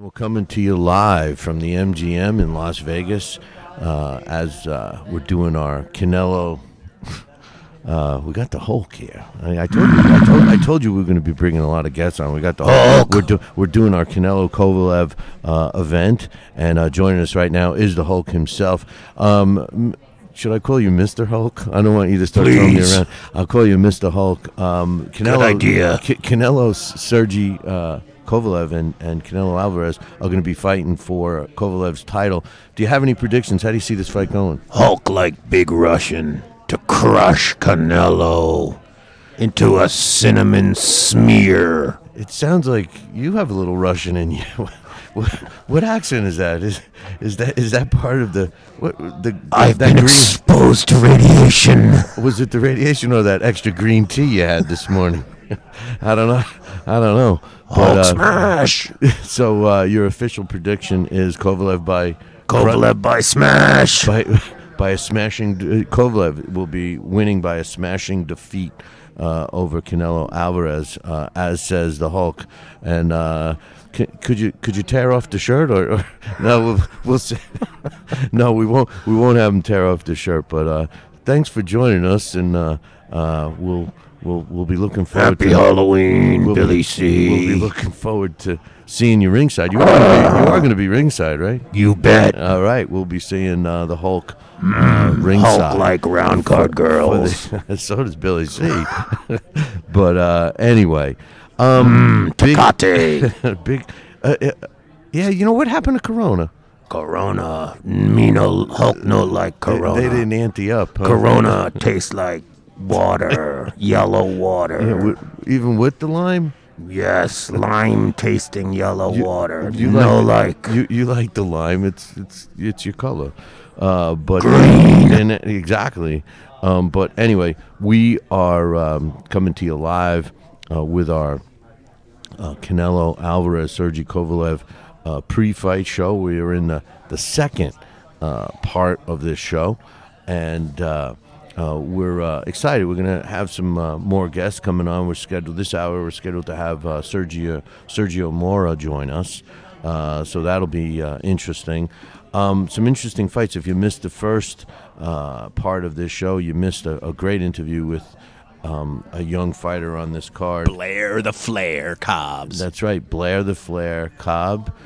We're coming to you live from the MGM in Las Vegas uh, as uh, we're doing our Canelo. Uh, we got the Hulk here. I, I told you. I told, I told you we were going to be bringing a lot of guests on. We got the Hulk. We're, do, we're doing our Canelo Kovalev uh, event, and uh, joining us right now is the Hulk himself. Um, should I call you Mr. Hulk? I don't want you to start throwing me around. I'll call you Mr. Hulk. Um, Canelo, idea. K- Canelo, Sergey uh, Kovalev, and, and Canelo Alvarez are going to be fighting for Kovalev's title. Do you have any predictions? How do you see this fight going? Hulk like Big Russian to crush Canelo into a cinnamon smear. It sounds like you have a little Russian in you. what, what accent is that? Is is that is that part of the what the I've that been green? exposed to radiation. was it the radiation or that extra green tea you had this morning? I don't know. I don't know. Hulk uh, smash. so uh, your official prediction is Kovalev by Kovalev by smash. by by a smashing uh, Kovalev will be winning by a smashing defeat uh, over Canelo Alvarez, uh, as says the Hulk. And uh, c- could you could you tear off the shirt or, or no? We'll, we'll see. no, we won't. We won't have him tear off the shirt. But uh, thanks for joining us, and uh, uh, we'll we'll we'll be looking forward Happy to Halloween, we'll Billy be, C. We'll be looking forward to seeing you ringside. You are gonna be, you are going to be ringside, right? you bet. All right, we'll be seeing uh, the Hulk uh, ringside. Hulk like round card girls. the- so does Billy C. but uh, anyway, um, big, big, uh, uh, yeah. You know what happened to Corona? Corona. Me no Hulk no like They- Corona. They, didn't ante up. huh? Corona tastes like water, yellow water. Yeah, wi- even with the lime. Yes, lime tasting yellow water. You no like, like, you you like the lime. It's it's it's your color. Uh, but Green. and exactly. Um, but anyway, we are um, coming to you live uh, with our uh, Canelo Alvarez Sergey Kovalev uh, pre-fight show. We are in the the second uh, part of this show, and uh, we're uh, excited. We're gonna have some uh, more guests coming on. We're scheduled this hour. We're scheduled to have uh, Sergio Sergio Mora join us, uh, so that'll be uh, interesting. Um, some interesting fights. If you missed the first uh, part of this show, you missed a, a great interview with. Um, a young fighter on this card. Blair the Flair Cobbs. That's right, Blair the Flair Cobb,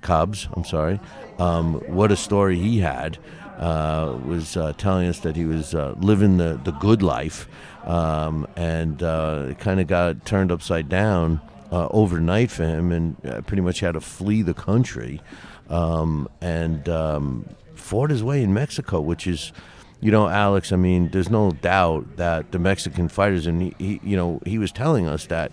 Cobbs. I'm sorry. Um, what a story he had. Uh, was uh, telling us that he was uh, living the, the good life, um, and uh, it kind of got turned upside down uh, overnight for him, and uh, pretty much had to flee the country, um, and um, fought his way in Mexico, which is you know, Alex, I mean, there's no doubt that the Mexican fighters, and he, he, you know, he was telling us that,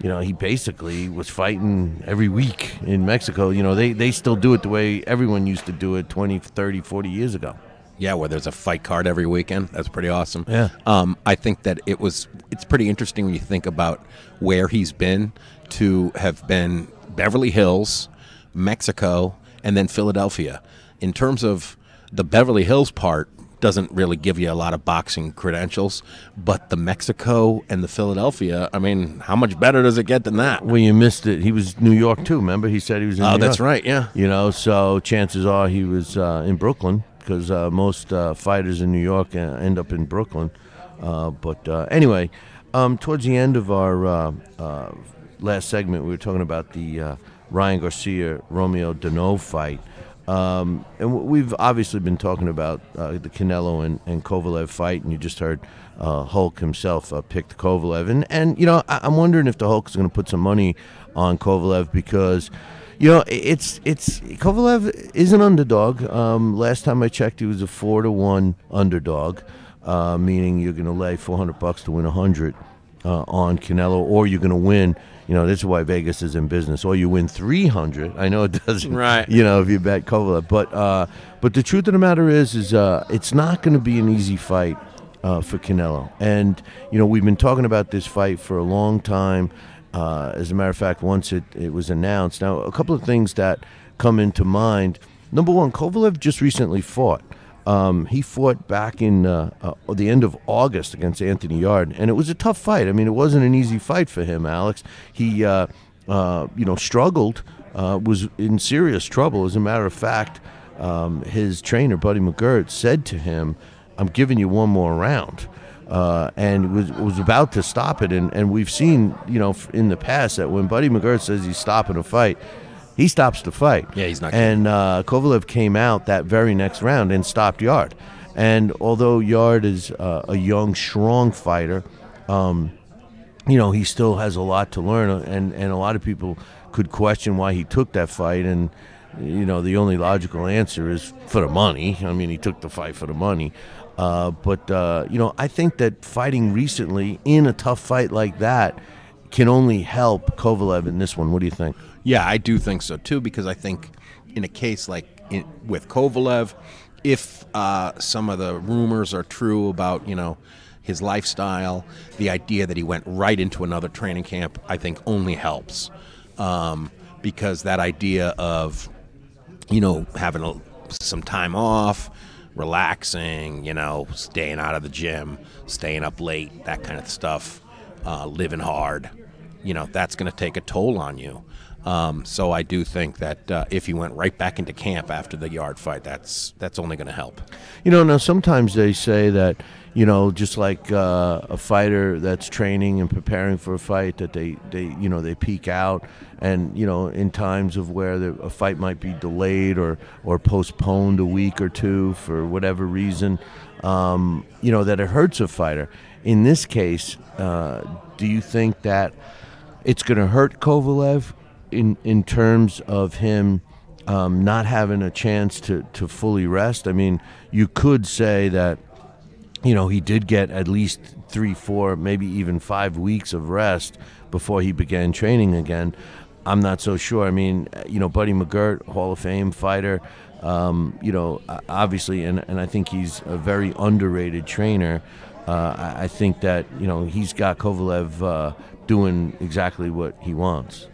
you know, he basically was fighting every week in Mexico. You know, they, they still do it the way everyone used to do it 20, 30, 40 years ago. Yeah, where there's a fight card every weekend. That's pretty awesome. Yeah. Um, I think that it was. It's pretty interesting when you think about where he's been to have been Beverly Hills, Mexico, and then Philadelphia. In terms of the Beverly Hills part, doesn't really give you a lot of boxing credentials, but the Mexico and the Philadelphia. I mean, how much better does it get than that? Well, you missed it. He was New York too. Remember, he said he was in. Oh, New that's York. right. Yeah. You know, so chances are he was uh, in Brooklyn because uh, most uh, fighters in New York uh, end up in Brooklyn. Uh, but uh, anyway, um, towards the end of our uh, uh, last segment, we were talking about the uh, Ryan Garcia Romero Duno fight. Um, and we've obviously been talking about uh, the Canelo and, and Kovalev fight, and you just heard uh, Hulk himself uh, picked Kovalev. And, and you know, I- I'm wondering if the Hulk is going to put some money on Kovalev because you know, it's it's Kovalev is an underdog. Um, last time I checked, he was a four to one underdog, uh, meaning you're going to lay four hundred bucks to win hundred uh, on Canelo, or you're going to win. You know, this is why Vegas is in business. Or you win three hundred. I know it doesn't, Right. You know, if you bet Kovalev, but uh, but the truth of the matter is, is uh, it's not going to be an easy fight uh, for Canelo. And you know, we've been talking about this fight for a long time. Uh, as a matter of fact, once it, it was announced, now a couple of things that come into mind. Number one, Kovalev just recently fought. Um, he fought back in uh, uh, the end of August against Anthony Yarde, and it was a tough fight. I mean, it wasn't an easy fight for him, Alex. He, uh, uh, you know, struggled uh, was in serious trouble. As a matter of fact, um, his trainer, Buddy McGirt, said to him, I'm giving you one more round. Uh, and was was about to stop it, and, and we've seen you know in the past that when Buddy McGirt says he's stopping a fight, he stops the fight. Yeah, he's not And uh, Kovalev came out that very next round and stopped Yarde. And although Yarde is uh, a young, strong fighter, um, you know, he still has a lot to learn, and, and a lot of people could question why he took that fight. And, you know, the only logical answer is for the money. I mean, he took the fight for the money. Uh, but, uh, you know, I think that fighting recently in a tough fight like that can only help Kovalev in this one. What do you think? Yeah, I do think so too, because I think in a case like in, with Kovalev, if uh, some of the rumors are true about you know his lifestyle, the idea that he went right into another training camp, I think only helps, um, because that idea of you know having a, some time off, relaxing, you know, staying out of the gym, staying up late, that kind of stuff, uh, living hard, you know, that's going to take a toll on you. Um, so I do think that uh, if he went right back into camp after the Yarde fight, that's that's only going to help. You know, now sometimes they say that, you know, just like uh, a fighter that's training and preparing for a fight, that they, they you know, they peak out, and you know, in times of where the, a fight might be delayed or or postponed a week or two for whatever reason, um, you know, that it hurts a fighter. In this case, uh, do you think that it's going to hurt Kovalev in in terms of him? um, not having a chance to, to fully rest. I mean, you could say that, you know, he did get at least three, four, maybe even five weeks of rest before he began training again. I'm not so sure. I mean, you know, Buddy McGirt, Hall of Fame fighter, um, you know, obviously, and, and I think he's a very underrated trainer. Uh, I, think that, you know, he's got Kovalev uh, doing exactly what he wants.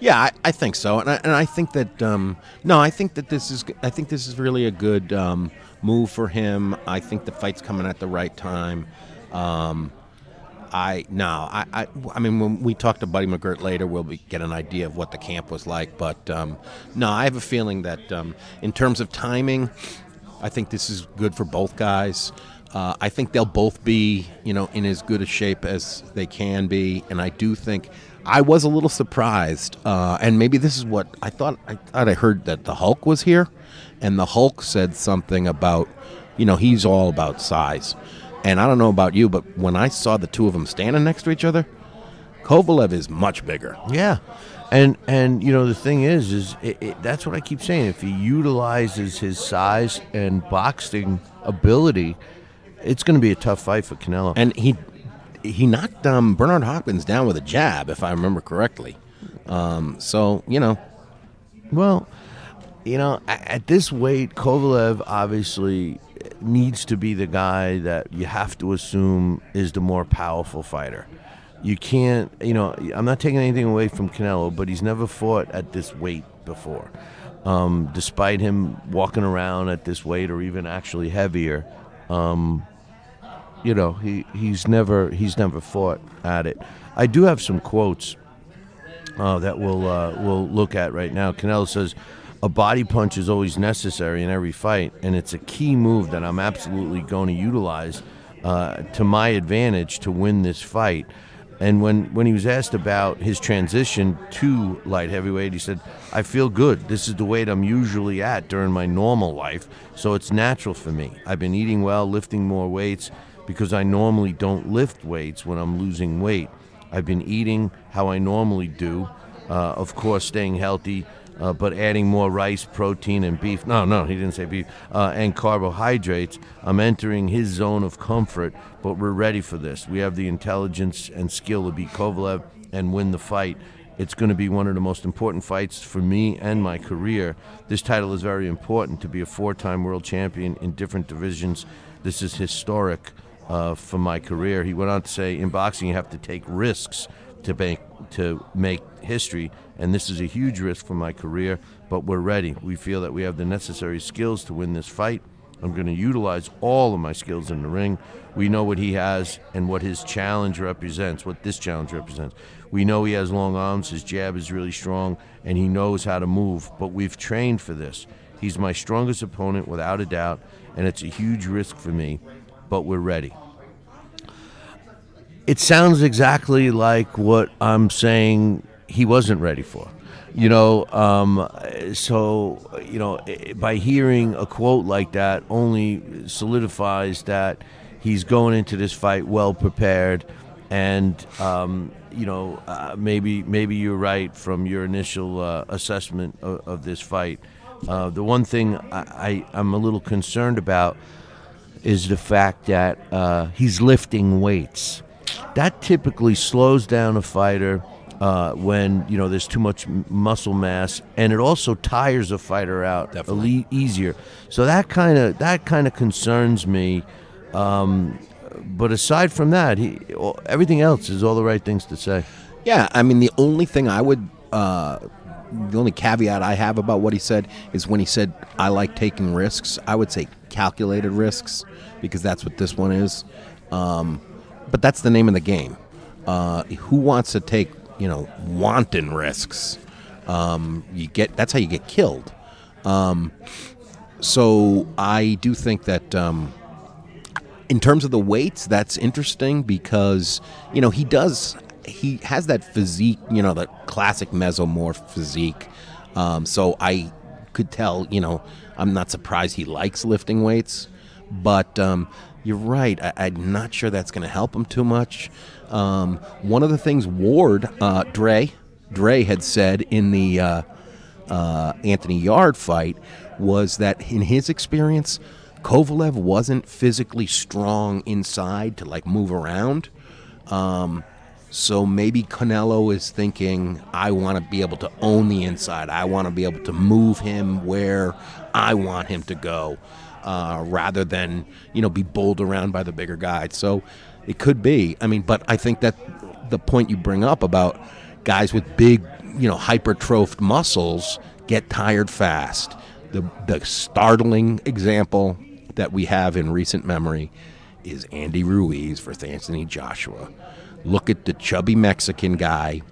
Yeah, I, I think so, and I, and I think that um, no, I think that this is I think this is really a good um, move for him. I think the fight's coming at the right time. Um, I no, I, I I mean when we talk to Buddy McGirt later, we'll be, get an idea of what the camp was like. But um, no, I have a feeling that um, in terms of timing, I think this is good for both guys. Uh, I think they'll both be, you know, in as good a shape as they can be, and I do think I was a little surprised, uh, and maybe this is what I thought. I thought I heard that the Hulk was here, and the Hulk said something about, you know, he's all about size, and I don't know about you, but when I saw the two of them standing next to each other, Kovalev is much bigger. Yeah, and and you know the thing is, is it, it, that's what I keep saying. If he utilizes his size and boxing ability, it's going to be a tough fight for Canelo. and he he knocked um, Bernard Hopkins down with a jab, if I remember correctly. Um, so you know, well, you know, at this weight, Kovalev obviously needs to be the guy that you have to assume is the more powerful fighter. You can't, you know, I'm not taking anything away from Canelo, but he's never fought at this weight before. Um, despite him walking around at this weight or even actually heavier, um, you know, he, he's never he's never fought at it. I do have some quotes uh, that we'll uh, we'll look at right now. Canelo says, "A body punch is always necessary in every fight, and it's a key move that I'm absolutely going to utilize uh, to my advantage to win this fight." And when, when he was asked about his transition to light heavyweight, he said, I feel good. This is the weight I'm usually at during my normal life, so it's natural for me. I've been eating well, lifting more weights, because I normally don't lift weights when I'm losing weight. I've been eating how I normally do, uh, of course, staying healthy, uh, but adding more rice, protein, and beef. No, no, he didn't say beef. Uh, and carbohydrates. I'm entering his zone of comfort, but we're ready for this. We have the intelligence and skill to beat Kovalev and win the fight. It's going to be one of the most important fights for me and my career. This title is very important to be a four time world champion in different divisions. This is historic uh, for my career. He went on to say, in boxing, you have to take risks to make to make history, and this is a huge risk for my career. But we're ready. We feel that we have the necessary skills to win this fight. I'm going to utilize all of my skills in the ring. We know what he has and what his challenge represents, what this challenge represents. We know he has long arms, his jab is really strong, and he knows how to move, but we've trained for this. He's my strongest opponent without a doubt, and it's a huge risk for me, but we're ready. It sounds exactly like what I'm saying he wasn't ready for. You know, um, so, you know, by hearing a quote like that only solidifies that he's going into this fight well prepared. And, um, you know, uh, maybe maybe you're right from your initial uh, assessment of, of, this fight. Uh, the one thing I, I, am a little concerned about is the fact that uh, he's lifting weights. That typically slows down a fighter uh, when you know there's too much muscle mass, and it also tires a fighter out Definitely. easier. So that kind of that kind of concerns me. Um, but aside from that, he everything else is all the right things to say. Yeah, I mean the only thing I would. Uh, the only caveat I have about what he said is when he said, I like taking risks, I would say calculated risks because that's what this one is. Um, but that's the name of the game. Uh, who wants to take you know wanton risks. Um, you get that's how you get killed. Um, so I do think that um, in terms of the weights, that's interesting because you know he does he has that physique, you know, the classic mesomorph physique. Um, so I could tell, you know, I'm not surprised he likes lifting weights, but um, you're right. I, am not sure that's going to help him too much. Um, one of the things Ward, uh, Dre, Dre had said in the uh, uh, Anthony Yarde fight was that in his experience, Kovalev wasn't physically strong inside to like move around. Um, so maybe Canelo is thinking, I want to be able to own the inside. I want to be able to move him where I want him to go, uh, rather than you know be bowled around by the bigger guy. So it could be. I mean, but I think that the point you bring up about guys with big, you know, hypertrophed muscles get tired fast. The the startling example that we have in recent memory is Andy Ruiz versus Anthony Joshua. Look at the chubby Mexican guy.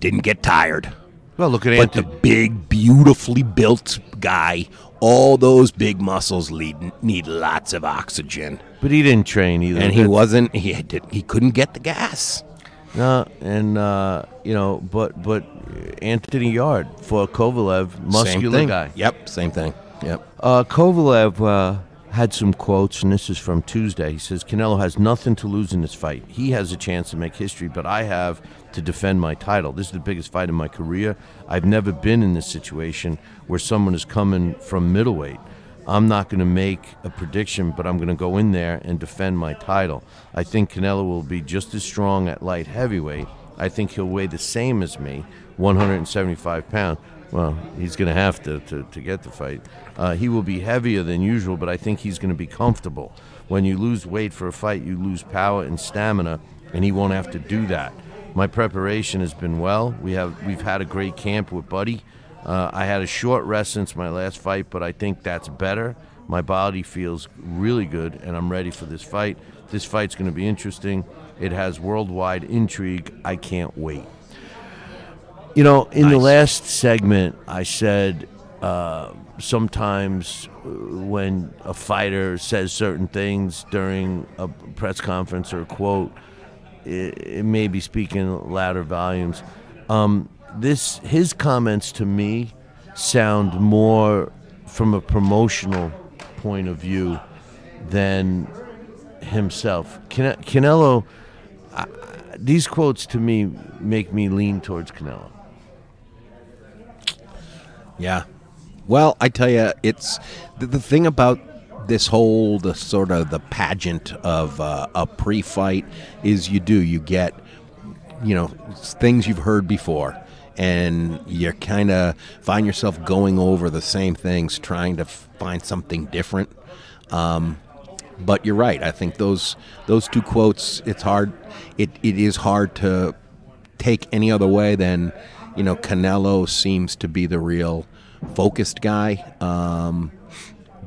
Didn't get tired. Well, look at but Anthony. the big, beautifully built guy. All those big muscles need, need lots of oxygen. But he didn't train either. and he wasn't. He did, he couldn't get the gas. No, and uh, you know, but but Anthony Yarde for Kovalev, muscular same thing. guy. Yep, same thing. Yep. Uh, Kovalev uh, had some quotes, and this is from Tuesday. He says Canelo has nothing to lose in this fight. He has a chance to make history, but I have to defend my title. This is the biggest fight in my career. I've never been in this situation where someone is coming from middleweight. I'm not going to make a prediction, but I'm going to go in there and defend my title. I think Canelo will be just as strong at light heavyweight. I think he'll weigh the same as me, 175 pounds. Well, he's going to have to, to, to get the fight. Uh, he will be heavier than usual, but I think he's going to be comfortable. When you lose weight for a fight, you lose power and stamina, and he won't have to do that. My preparation has been well. We have we've had a great camp with Buddy. Uh, I had a short rest since my last fight, but I think that's better. My body feels really good, and I'm ready for this fight. This fight's going to be interesting. It has worldwide intrigue. I can't wait. You know, in the last segment, I said uh, sometimes uh, when a fighter says certain things during a press conference or a quote, it, it may be speaking louder volumes. Um, this his comments to me sound more from a promotional point of view than himself. Cane- Canelo, I, these quotes to me make me lean towards Canelo. Yeah. Well, I tell you, it's the, the thing about this whole the sort of the pageant of uh, a pre-fight is you do you get you know things you've heard before and you kind of find yourself going over the same things trying to find something different um, but you're right i think those those two quotes it's hard it, it is hard to take any other way than you know Canelo seems to be the real focused guy. Um,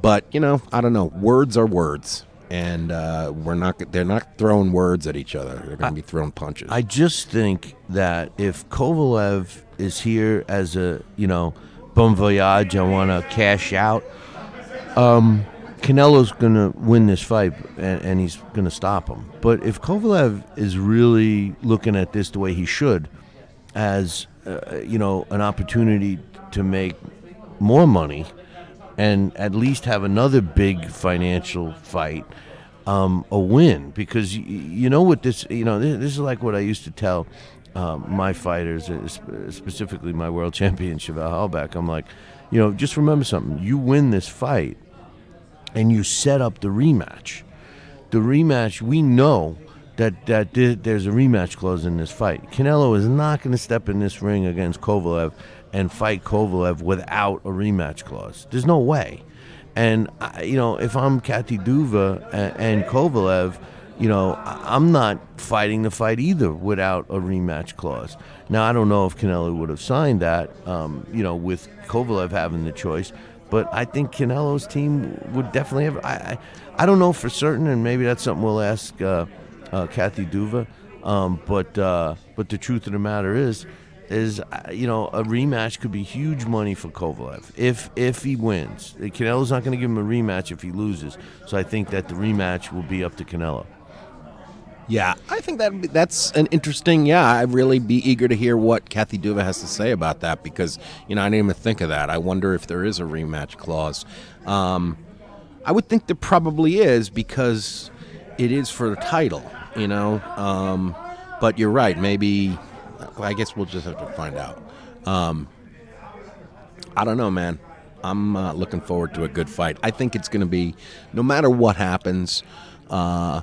But you know, I don't know. Words are words, and uh, we're not. They're not throwing words at each other. They're going to be throwing punches. I just think that if Kovalev is here as a, you know, bon voyage, I want to cash out, um, Canelo's going to win this fight and, and he's going to stop him. But if Kovalev is really looking at this the way he should, as, uh, you know, an opportunity to make more money and at least have another big financial fight, um, a win because y- you know what this you know this, this is like what I used to tell um, my fighters, uh, specifically my world champion Chevelle Hallback. I'm like, you know, just remember something: you win this fight, and you set up the rematch. The rematch, we know that that there's a rematch clause in this fight. Canelo is not going to step in this ring against Kovalev and fight Kovalev without a rematch clause. There's no way. And I, you know, if I'm Kathy Duva and, and Kovalev, you know, I'm not fighting the fight either without a rematch clause. Now I don't know if Canelo would have signed that, um, you know, with Kovalev having the choice. But I think Canelo's team would definitely have. I, I, I don't know for certain, and maybe that's something we'll ask uh, uh, Kathy Duva. Um, but uh, but the truth of the matter is, is uh, you know a rematch could be huge money for Kovalev if if he wins. Canelo's not going to give him a rematch if he loses. So I think that the rematch will be up to Canelo. Yeah, I think that that's an interesting. Yeah, I'd really be eager to hear what Kathy Duva has to say about that because you know I didn't even think of that. I wonder if there is a rematch clause. Um, I would think there probably is because it is for the title, you know. Um, but you're right. Maybe I guess we'll just have to find out. Um, I don't know, man. I'm uh, looking forward to a good fight. I think it's going to be, no matter what happens. Uh,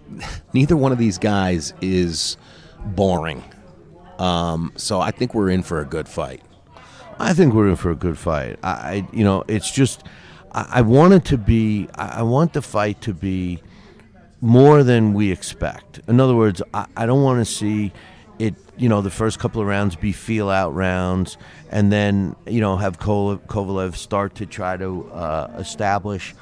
neither one of these guys is boring. Um, so I think we're in for a good fight. I think we're in for a good fight. I, I you know, it's just I, I want it to be. I, I want the fight to be more than we expect. In other words, I, I don't want to see. You know, the first couple of rounds be feel out rounds, and then you know have Kovalev start to try to uh, establish,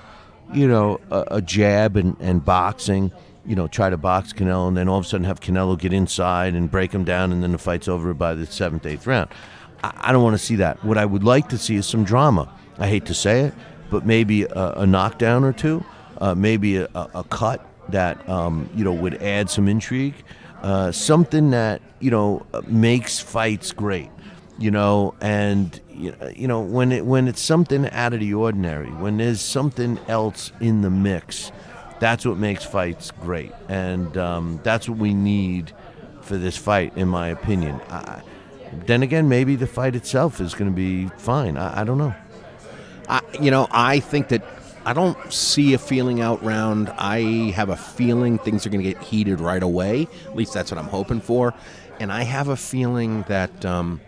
you know, a, a jab and, and boxing. You know, try to box Canelo, and then all of a sudden have Canelo get inside and break him down, and then the fight's over by the seventh, eighth round. I, I don't want to see that. What I would like to see is some drama. I hate to say it, but maybe a, a knockdown or two, uh, maybe a, a cut that um, you know would add some intrigue, uh, something that you know makes fights great. You know, and you know, you know when it when it's something out of the ordinary, when there's something else in the mix, that's what makes fights great, and um, that's what we need for this fight, in my opinion. I, then again, maybe the fight itself is going to be fine. I, I don't know. I, you know, I think that I don't see a feeling out round. I have a feeling things are going to get heated right away. At least that's what I'm hoping for. And I have a feeling that um,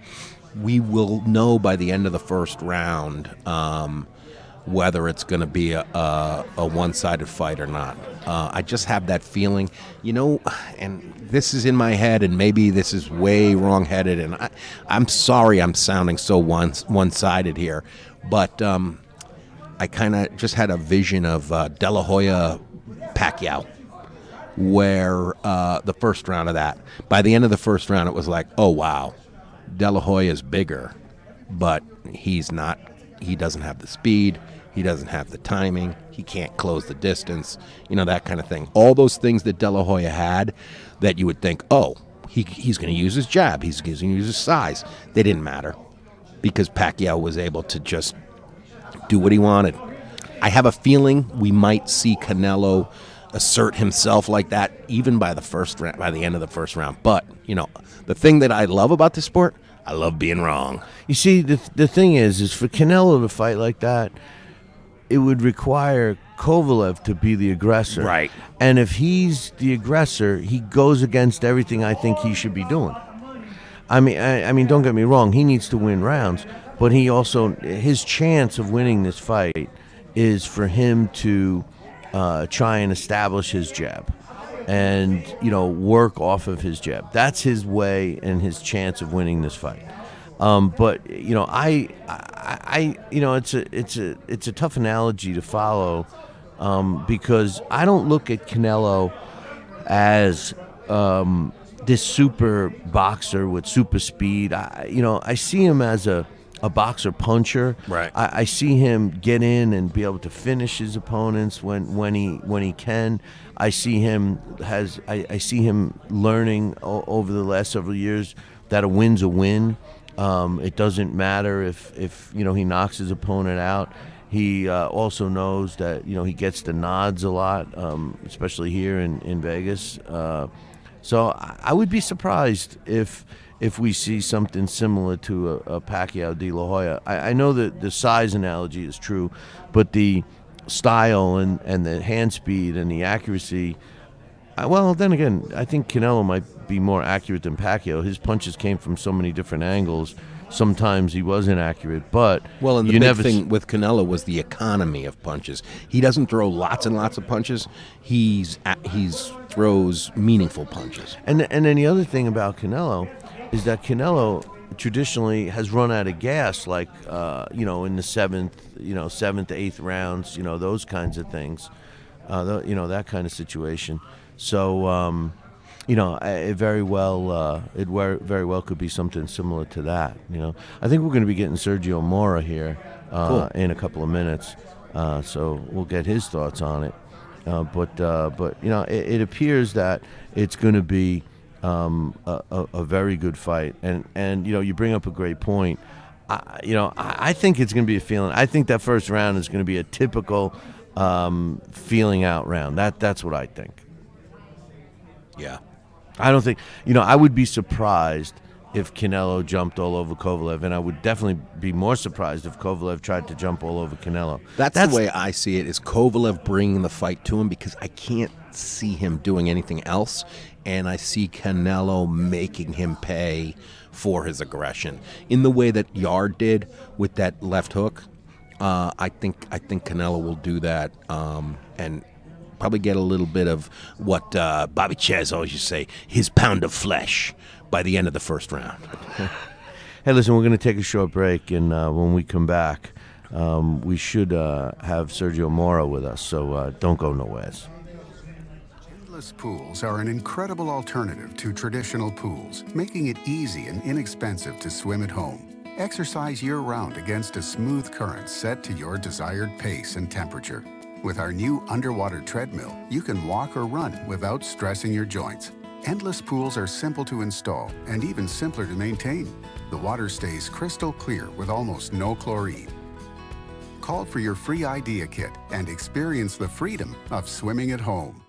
we will know by the end of the first round um, whether it's going to be a, a, a one sided fight or not. Uh, I just have that feeling, you know, and this is in my head, and maybe this is way wrong headed. And I, I'm sorry I'm sounding so one one sided here, but um, I kind of just had a vision of uh, De La Hoya Pacquiao, where uh, the first round of that, by the end of the first round, it was like, oh wow, De La Hoya is bigger, but he's not. He doesn't have the speed. He doesn't have the timing. He can't close the distance. You know that kind of thing. All those things that De La Hoya had, that you would think, oh, he, he's going to use his jab. He's, going to use his size. They didn't matter because Pacquiao was able to just do what he wanted. I have a feeling we might see Canelo assert himself like that even by the first round, by the end of the first round. But you know, the thing that I love about this sport, I love being wrong. You see, the the thing is, is for Canelo to fight like that, it would require Kovalev to be the aggressor. Right. And if he's the aggressor, he goes against everything I think he should be doing. I mean, I, I mean, don't get me wrong. He needs to win rounds, but he also his chance of winning this fight is for him to uh, try and establish his jab, and you know work off of his jab. That's his way and his chance of winning this fight. Um, but you know, I, I, I, you know, it's a, it's a, it's a tough analogy to follow um, because I don't look at Canelo as um, this super boxer with super speed. I, you know, I see him as a a boxer puncher. Right. I, I see him get in and be able to finish his opponents when, when he when he can. I see him has I, I see him learning o- over the last several years that a win's a win. Um, it doesn't matter if if you know he knocks his opponent out. He uh, also knows that you know he gets the nods a lot, um, especially here in in Vegas. Uh, so I I would be surprised if if we see something similar to a, a Pacquiao De La Hoya. I, I know that the size analogy is true, but the style and, and the hand speed and the accuracy. I, well, then again, I think Canelo might be more accurate than Pacquiao. His punches came from so many different angles. Sometimes he was inaccurate, but Well, and the you big thing with Canelo was the economy of punches. He doesn't throw lots and lots of punches. He's he's throws meaningful punches. And and then the other thing about Canelo is that Canelo traditionally has run out of gas, like uh, you know in the seventh, you know seventh, eighth rounds, you know those kinds of things, uh, tho- you know that kind of situation. So um, you know it very well uh, it very well could be something similar to that. You know I think we're going to be getting Sergio Mora here uh, Cool. in a couple of minutes, uh, so we'll get his thoughts on it. Uh, but uh, but you know, it, it appears that it's going to be um, a, a, a very good fight, and and you know, you bring up a great point. I, you know, I, I think it's going to be a feeling. I think that first round is going to be a typical um, feeling out round. That that's what I think. Yeah. I don't think you know. I would be surprised if Canelo jumped all over Kovalev, and I would definitely be more surprised if Kovalev tried to jump all over Canelo. That's, the way I see it. Is Kovalev bringing the fight to him because I can't see him doing anything else, and I see Canelo making him pay for his aggression in the way that Yarde did with that left hook. Uh, I think I think Canelo will do that, um, and probably get a little bit of what uh, Bobby Czyz always used to say: his pound of flesh by the end of the first round. Hey, listen, we're going to take a short break, and uh, when we come back, um, we should uh, have Sergio Mora with us, so uh, don't go nowhere. Endless pools are an incredible alternative to traditional pools, making it easy and inexpensive to swim at home. Exercise year round against a smooth current set to your desired pace and temperature. With our new underwater treadmill, you can walk or run without stressing your joints. Endless pools are simple to install and even simpler to maintain. The water stays crystal clear with almost no chlorine. Call for your free idea kit and experience the freedom of swimming at home.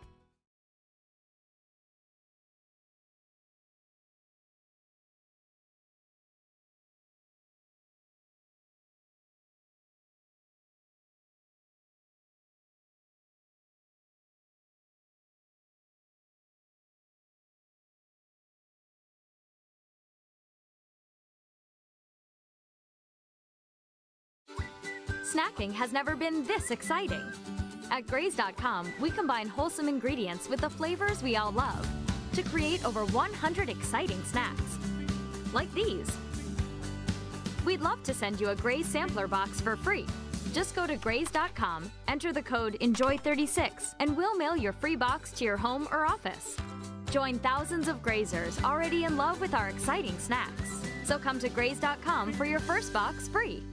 Snacking has never been this exciting. At Graze.com, we combine wholesome ingredients with the flavors we all love to create over 100 exciting snacks. Like these. We'd love to send you a Graze sampler box for free. Just go to Graze.com, enter the code ENJOY36, and we'll mail your free box to your home or office. Join thousands of grazers already in love with our exciting snacks. So come to Graze.com for your first box free.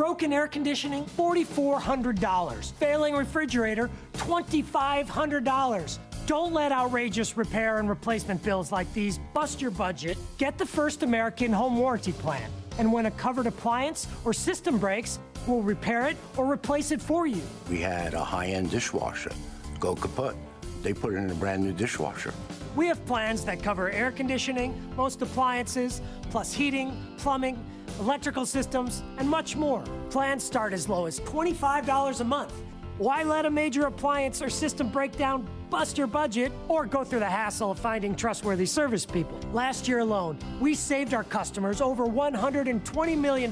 Broken air conditioning, $4,400. Failing refrigerator, $2,500. Don't let outrageous repair and replacement bills like these bust your budget. Get the First American Home Warranty Plan. And when a covered appliance or system breaks, we'll repair it or replace it for you. We had a high-end dishwasher go kaput. They put in a brand new dishwasher. We have plans that cover air conditioning, most appliances, plus heating, plumbing, electrical systems, and much more. Plans start as low as $25 a month. Why let a major appliance or system breakdown bust your budget or go through the hassle of finding trustworthy service people? Last year alone, we saved our customers over $120 million.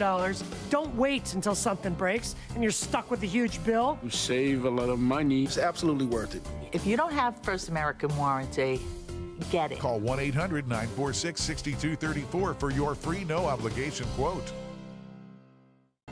Don't wait until something breaks and you're stuck with a huge bill. You save a lot of money. It's absolutely worth it. If you don't have First American warranty, get it. Call 1 800 946 6234 for your free no obligation quote.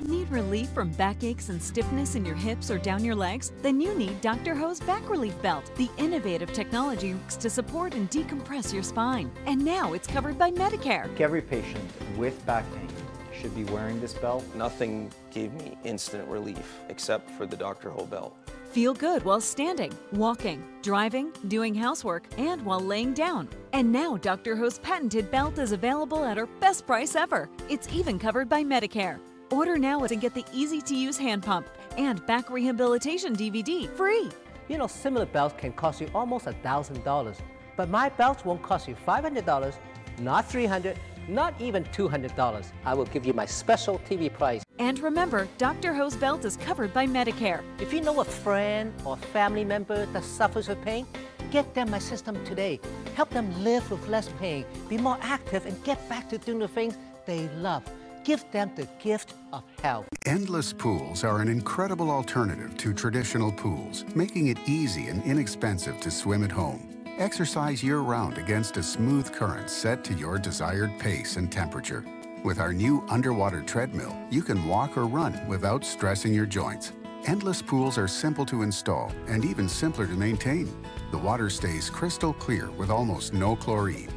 Need relief from backaches and stiffness in your hips or down your legs? Then you need Dr. Ho's Back Relief Belt, the innovative technology works to support and decompress your spine. And now it's covered by Medicare. Every patient with back pain should be wearing this belt. Nothing gave me instant relief except for the Dr. Ho belt. Feel good while standing, walking, driving, doing housework, and while laying down. And now Dr. Ho's patented belt is available at our best price ever. It's even covered by Medicare. Order now and get the easy to use hand pump and back rehabilitation DVD free. You know, similar belts can cost you almost $1,000, but my belts won't cost you $500, not $300, not even $200. I will give you my special TV price. And remember, Dr. Ho's belt is covered by Medicare. If you know a friend or family member that suffers with pain, get them my system today. Help them live with less pain, be more active, and get back to doing the things they love. Give them the gift of health. Endless pools are an incredible alternative to traditional pools, making it easy and inexpensive to swim at home. Exercise year round against a smooth current set to your desired pace and temperature. With our new underwater treadmill, you can walk or run without stressing your joints. Endless pools are simple to install and even simpler to maintain. The water stays crystal clear with almost no chlorine.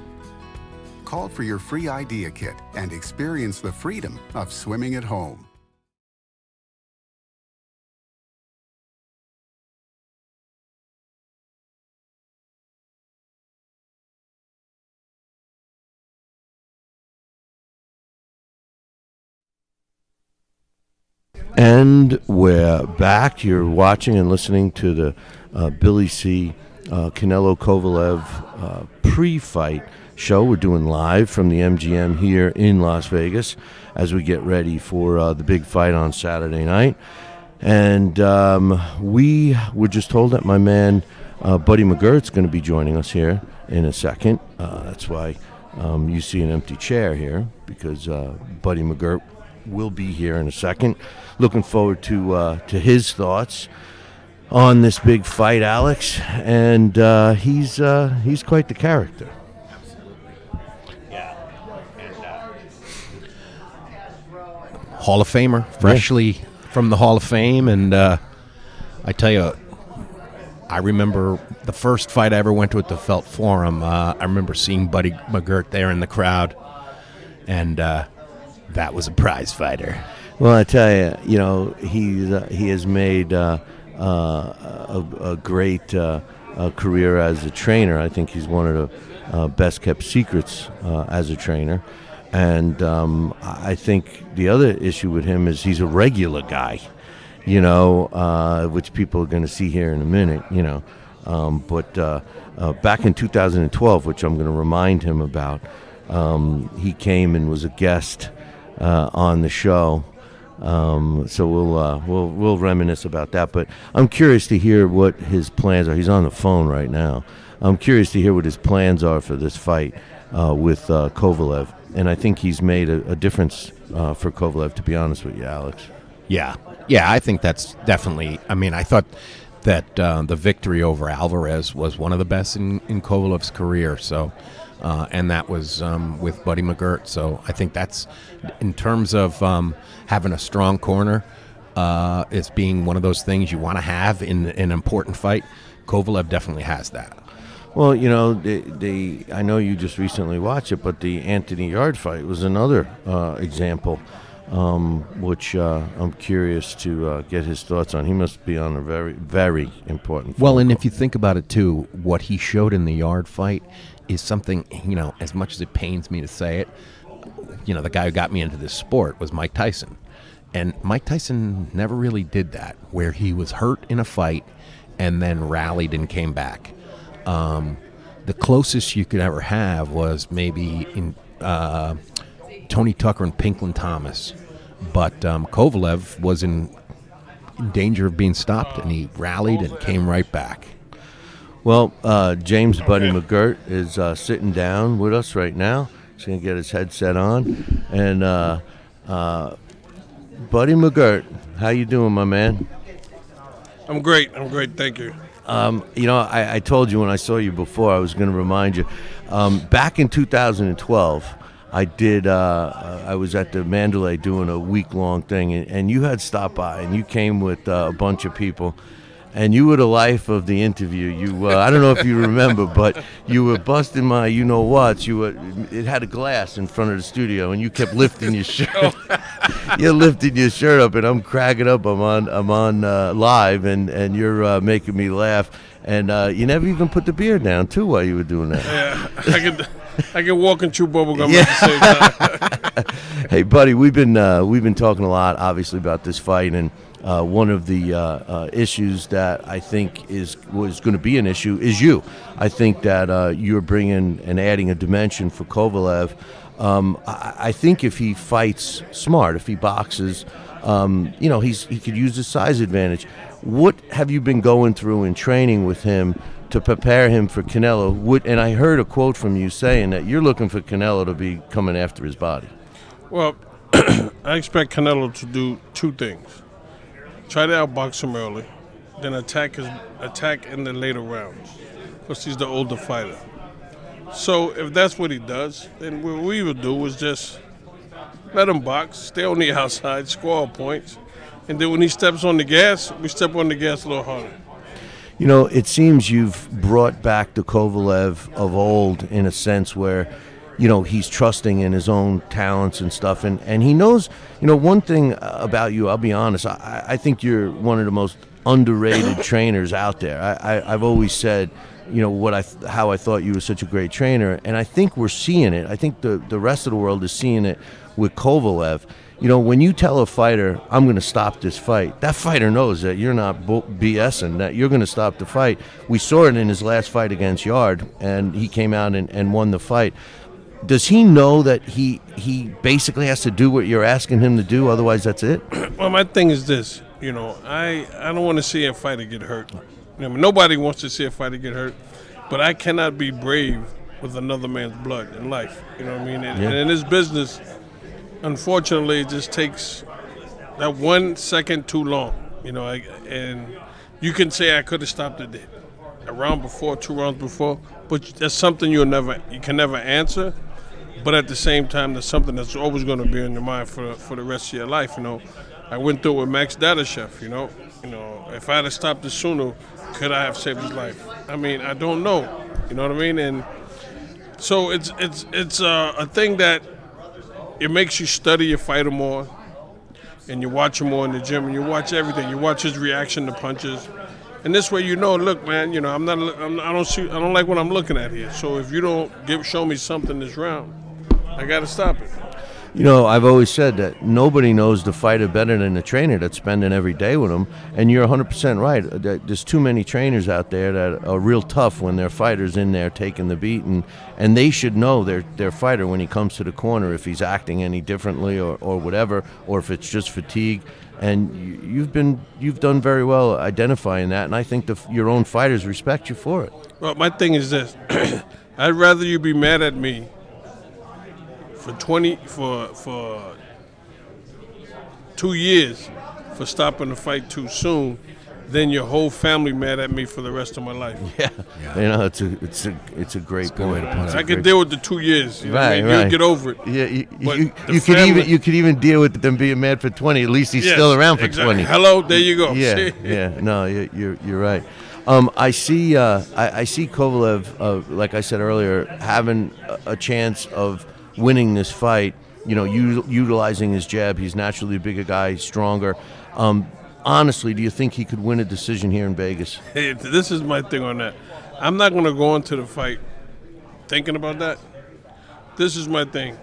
Call for your free idea kit and experience the freedom of swimming at home. And we're back. You're watching and listening to the uh, Billy C. Uh, Canelo Kovalev uh, pre fight show. We're doing live from the MGM here in Las Vegas as we get ready for uh, the big fight on Saturday night. And um, we were just told that my man uh, Buddy McGirt's going to be joining us here in a second. Uh, that's why um, you see an empty chair here because Buddy McGirt will be here in a second. Looking forward to uh, to his thoughts on this big fight, Alex. And uh, he's uh, he's quite the character. Absolutely. Yeah. And, Hall of Famer, freshly from the Hall of Fame, and uh, I tell you, I remember the first fight I ever went to at the Felt Forum. Uh, I remember seeing Buddy McGirt there in the crowd, and uh, that was a prize fighter. Well, I tell you, you know, he's uh, he has made uh, uh, a, a great uh, career as a trainer. I think he's one of the uh, best kept secrets uh, as a trainer. And um, I think the other issue with him is he's a regular guy, you know, which people are going to see here in a minute, you know. Um, but back in 2012, which I'm going to remind him about, um, he came and was a guest uh, on the show. Um, so we'll uh, we'll we'll reminisce about that. But I'm curious to hear what his plans are. He's on the phone right now. I'm curious to hear what his plans are for this fight uh, with uh, Kovalev, and I think he's made a, a difference uh, for Kovalev. To be honest with you, Alex. Yeah, yeah, I think that's definitely. I mean, I thought that uh, the victory over Alvarez was one of the best in, in Kovalev's career. So, uh, and that was um, with Buddy McGirt. So I think that's in terms of um, having a strong corner. Uh, it's being one of those things you want to have in, in an important fight. Kovalev definitely has that. Well, you know, the, the I know you just recently watched it, but the Anthony Yarde fight was another uh, example, um, which uh, I'm curious to uh, get his thoughts on. He must be on a very, very important. Well, and if you think about it too, what he showed in the Yarde fight is something you know. As much as it pains me to say it, you know, the guy who got me into this sport was Mike Tyson, and Mike Tyson never really did that, where he was hurt in a fight and then rallied and came back. Um, the closest you could ever have was maybe in uh, Tony Tucker and Pinklon Thomas, but um, Kovalev was in, in danger of being stopped, and he rallied and came right back. Well, uh, James Buddy McGirt is uh, sitting down with us right now. He's going to get his headset on, and uh, uh, Buddy McGirt, how you doing, my man? I'm great. I'm great. Thank you. Um, you know, I, I told you when I saw you before, I was going to remind you. Um, back in 2012, I did. Uh, I was at the Mandalay doing a week long thing, and, and you had stopped by, and you came with uh, a bunch of people, and you were the life of the interview. You, uh, I don't know if you remember, but you were busting my, you know what? You were. It had a glass in front of the studio, and you kept lifting your shirt. you're lifting your shirt up, and I'm cracking up. I'm on. I'm on uh, live, and and you're uh, making me laugh. And uh, you never even put the beer down too while you were doing that. Yeah, I can, I can walk and chew bubblegum at the same time. hey, buddy, we've been uh, we've been talking a lot, obviously, about this fight, and uh, one of the uh, uh, issues that I think is was going to be an issue is you. I think that uh, you're bringing and adding a dimension for Kovalev. Um, I, I think if he fights smart, if he boxes, um, you know, he's he could use his size advantage. What have you been going through in training with him? To prepare him for Canelo, Would, and I heard a quote from you saying that you're looking for Canelo to be coming after his body. Well, I expect Canelo to do two things: try to outbox him early, then attack his attack in the later rounds, because he's the older fighter. So if that's what he does, then what we would do is just let him box, stay on the outside, score points, and then when he steps on the gas, we step on the gas a little harder. You know, it seems you've brought back the Kovalev of old in a sense where, you know, he's trusting in his own talents and stuff. And, and he knows, you know, one thing about you, I'll be honest, I, I think you're one of the most underrated trainers out there. I, I, I've always said, you know, what I, how I thought you were such a great trainer. And I think we're seeing it. I think the, the rest of the world is seeing it with Kovalev you know, when you tell a fighter, I'm going to stop this fight, that fighter knows that you're not BSing, that you're going to stop the fight. We saw it in his last fight against Yarde, and he came out and, and won the fight. Does he know that he he basically has to do what you're asking him to do? Otherwise, that's it. Well, my thing is this. You know, I I don't want to see a fighter get hurt. You know, nobody wants to see a fighter get hurt, but I cannot be brave with another man's blood in life. You know what I mean? And, Yeah. and in this business, unfortunately, it just takes that one second too long. You know, I, and you can say I could have stopped it a round before, two rounds before, but that's something you'll never, you can never answer. But at the same time, that's something that's always going to be in your mind for for the rest of your life. You know, I went through it with Max Dadashev. You know, you know, if I had stopped it sooner, could I have saved his life? I mean, I don't know. You know what I mean? And so it's it's it's uh, a thing that it makes you study your fighter more, and you watch him more in the gym, and you watch everything. You watch his reaction to punches, and this way you know, look, man, you know, I'm not, I'm, I don't see, I don't like what I'm looking at here. So if you don't give, show me something this round, I got to stop it. You know, I've always said that nobody knows the fighter better than the trainer that's spending every day with him. And you're 100% right. Uh, there's too many trainers out there that are real tough when their fighter's in there taking the beat, and, and they should know their their fighter when he comes to the corner if he's acting any differently or, or whatever, or if it's just fatigue. And you, you've been you've done very well identifying that, and I think the, your own fighters respect you for it. Well, my thing is this: I'd rather you be mad at me for twenty for for two years for stopping the fight too soon, then your whole family mad at me for the rest of my life. Yeah, you know, it's a it's a it's a great point. It's a I could deal with the two years. You know what I Right, mean? right. You'll get over it. Yeah, you, you, you could even you could even deal with them being mad for twenty. At least he's Yes, still around for exactly. twenty. Hello, there you go. Yeah, yeah. No, you're you're, you're right. Um, I see. Uh, I, I see Kovalev, uh, like I said earlier, having a, a chance of winning this fight. You know, u- utilizing his jab. He's naturally a bigger guy, stronger. Um, honestly, do you think he could win a decision here in Vegas? Hey, this is my thing on that. I'm not going to go into the fight thinking about that. This is my thing.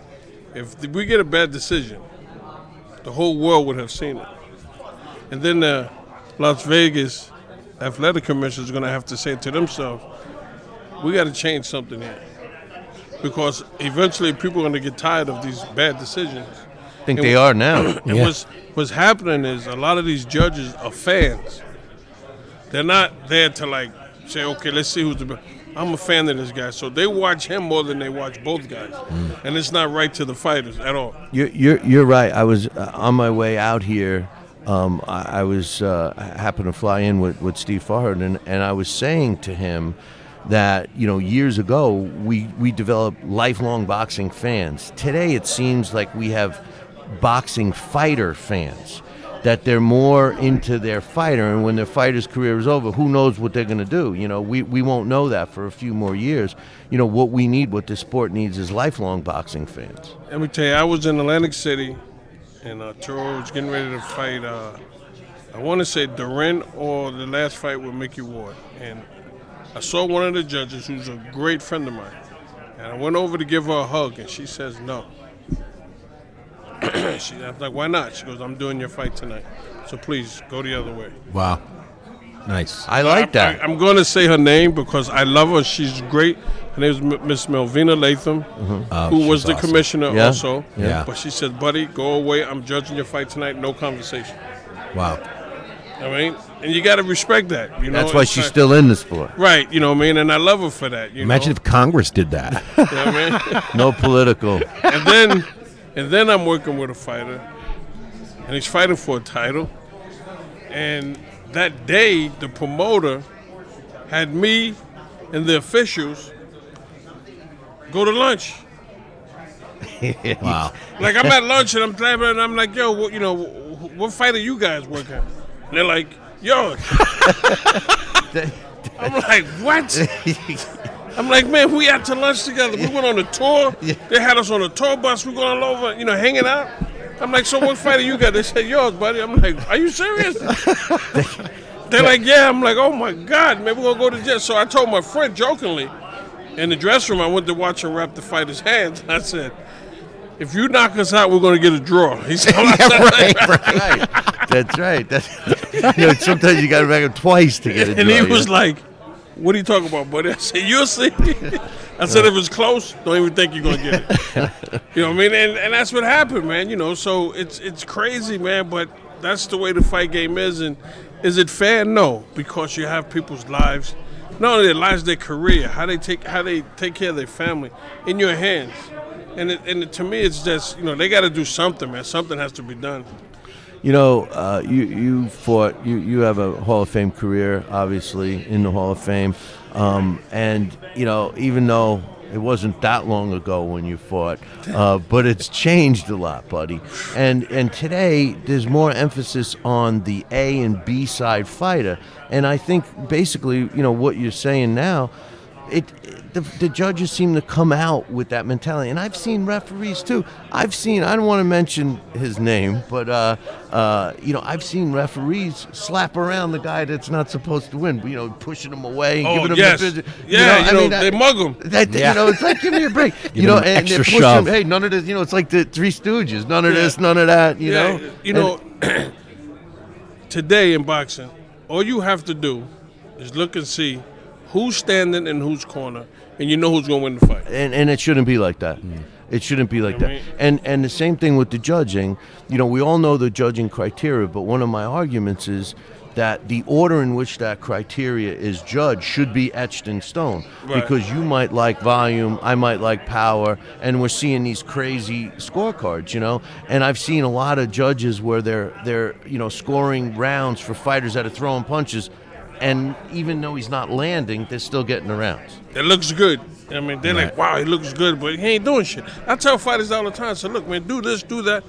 If we get a bad decision, the whole world would have seen it. And then the Las Vegas Athletic Commission is going to have to say to themselves, we got to change something here. Because eventually people are going to get tired of these bad decisions. I think they are now. And Yeah. what's, what's happening is a lot of these judges are fans. They're not there to like say, okay, let's see who's the best. I'm a fan of this guy, so they watch him more than they watch both guys, Mm. and it's not right to the fighters at all. You're, you're, you're right. I was uh, on my way out here. um, I, I was uh, happened to fly in with, with Steve Farhood, and, and I was saying to him that you know years ago we we developed lifelong boxing fans. Today it seems like we have boxing fighter fans. That they're more into their fighter, and when their fighter's career is over, who knows what they're going to do? You know, we, we won't know that for a few more years. You know, what we need, what the sport needs, is lifelong boxing fans. Let me tell you, I was in Atlantic City, and uh, Turo was getting ready to fight. Uh, I want to say Duran or the last fight with Micky Ward, and I saw one of the judges, who's a great friend of mine, and I went over to give her a hug, and she says no. she, I was like, why not? She goes, I'm doing your fight tonight, so please go the other way. Wow. Nice. I like that. I, am going to say her name because I love her. She's great. Her name is Miss Melvina Lathan, mm-hmm. Oh, who was the awesome. commissioner Yeah? also. Yeah. But she said, buddy, go away. I'm judging your fight tonight. No conversation. Wow. I mean, and you got to respect that. You know, That's why It's she's not- still in the sport. Right, you know what I mean? And I love her for that. You Imagine know? if Congress did that. You know what I mean? No political. and then and then I'm working with a fighter, and he's fighting for a title. And that day, the promoter had me and the officials go to lunch. wow. Like I'm at lunch and I'm driving and I'm like, yo, what, you know, what fight are you guys working? And they're like, yo. I'm like, what? I'm like, man, we out to lunch together. We went on a tour. They had us on a tour bus. We going all over, you know, hanging out. I'm like, so what fight are you got? They said yours, buddy. I'm like, are you serious? They're like, yeah. I'm like, oh my god, man, we're gonna go to jail. So I told my friend jokingly in the dressing room, I went to watch him wrap the fighter's hands. I said, if you knock us out, we're gonna get a draw. He said, right, right. That's right. That's, you know, sometimes you got to back him twice to get it. and he was like, "What are you talking about, buddy?" I said, "You'll see." I said, "If it's close, don't even think you're gonna get it." you know what I mean? And, and that's what happened, man. You know, so it's it's crazy, man. But that's the way the fight game is. And is it fair? No, because you have people's lives, not only their lives, their career, how they take how they take care of their family in your hands. And it, and it, to me, it's just you know they got to do something, man. Something has to be done. You know, uh, you you fought. You you have a Hall of Fame career, obviously in the Hall of Fame, um, and you know even though it wasn't that long ago when you fought, uh, but it's changed a lot, buddy. And and today there's more emphasis on the A and B side fighter, and I think basically you know what you're saying now. It, the, the judges seem to come out with that mentality, and I've seen referees too. I've seen I don't want to mention his name, but uh, uh, you know I've seen referees slap around the guy that's not supposed to win. You know, pushing him away, and Oh, giving him yes. the visit. Yeah, you know, they mug mug 'em. That, Yeah. You know, it's like give me a break. You know, and they extra push shove. him. Hey, none of this. You know, it's like the Three Stooges. None of Yeah. this, none of that. You Yeah, know, you And- know, today in boxing, all you have to do is look and see who's standing in whose corner, and you know who's going to win the fight. and and it shouldn't be like that. Hmm. It shouldn't be like that. And and the same thing with the judging. You know, we all know the judging criteria, but one of my arguments is that the order in which that criteria is judged should be etched in stone Right. because you might like volume, I might like power, and we're seeing these crazy scorecards, you know. And I've seen a lot of judges where they're they're you know scoring rounds for fighters that are throwing punches, and even though he's not landing, they're still getting the rounds. It looks good. I mean, they're like, wow, he looks good, but he ain't doing shit. I tell fighters all the time, so look, man, do this, do that.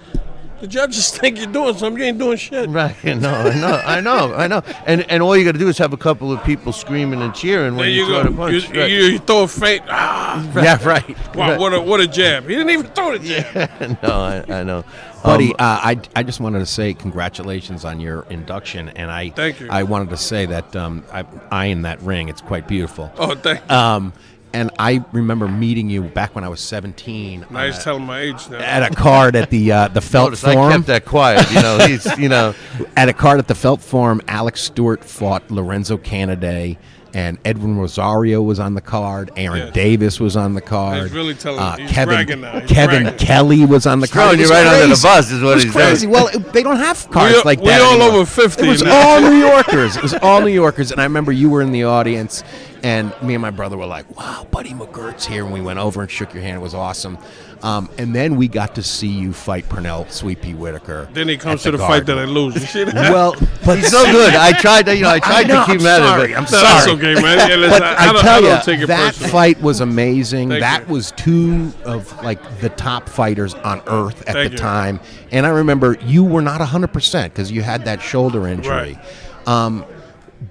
The judges think you're doing something, you ain't doing shit. Right, no, I know, I know, I know. And and all you got to do is have a couple of people screaming and cheering when There you, you throw go. the punch. You, right. you, you throw a feint. Ah, Yeah, right. Wow, Right. what a what a jab. He didn't even throw the jab. no, I, I know, Buddy, Um, uh, I, I just wanted to say congratulations on your induction, and I Thank you. I wanted to say that um, I, I in that ring, it's quite beautiful. Oh, thank you. Um, and I remember meeting you back when I was 17. Now he's uh, telling my age now. at a card at the uh, the Felt Notice I kept that quiet. You know, he's you know. at a card at the Felt Forum, Alex Stewart fought Lorenzo Canaday, and Edwin Rosario was on the card. Aaron Yes. Davis was on the card. He's really telling- uh, he's Kevin now. He's Kevin bragging. Kelly was on the He's card. throwing you was right under the bus is what it was he's crazy. doing. Well, it- they don't have cards We- like we that. all anymore. over 50 It was now. all New Yorkers. It was all New Yorkers, and I remember you were in the audience, and me and my brother were like, "Wow, Buddy McGirt's here," and we went over and shook your hand. It was awesome. Um, and then we got to see you fight Pernell Sweet Pea Whitaker. Then he comes at to the, the fight that I Garden. lose. You see that? Well, but He's so good. I tried to, you know, I tried know, to keep I'm him out of sorry, it. I'm No, that's sorry. okay, man. Yeah, listen, But I, I, don't, tell you, don't take it that personally. fight was amazing. Thank that you. was two of like the top fighters on earth at Thank the you. time. And I remember you were not 100% because you had that shoulder injury. Um,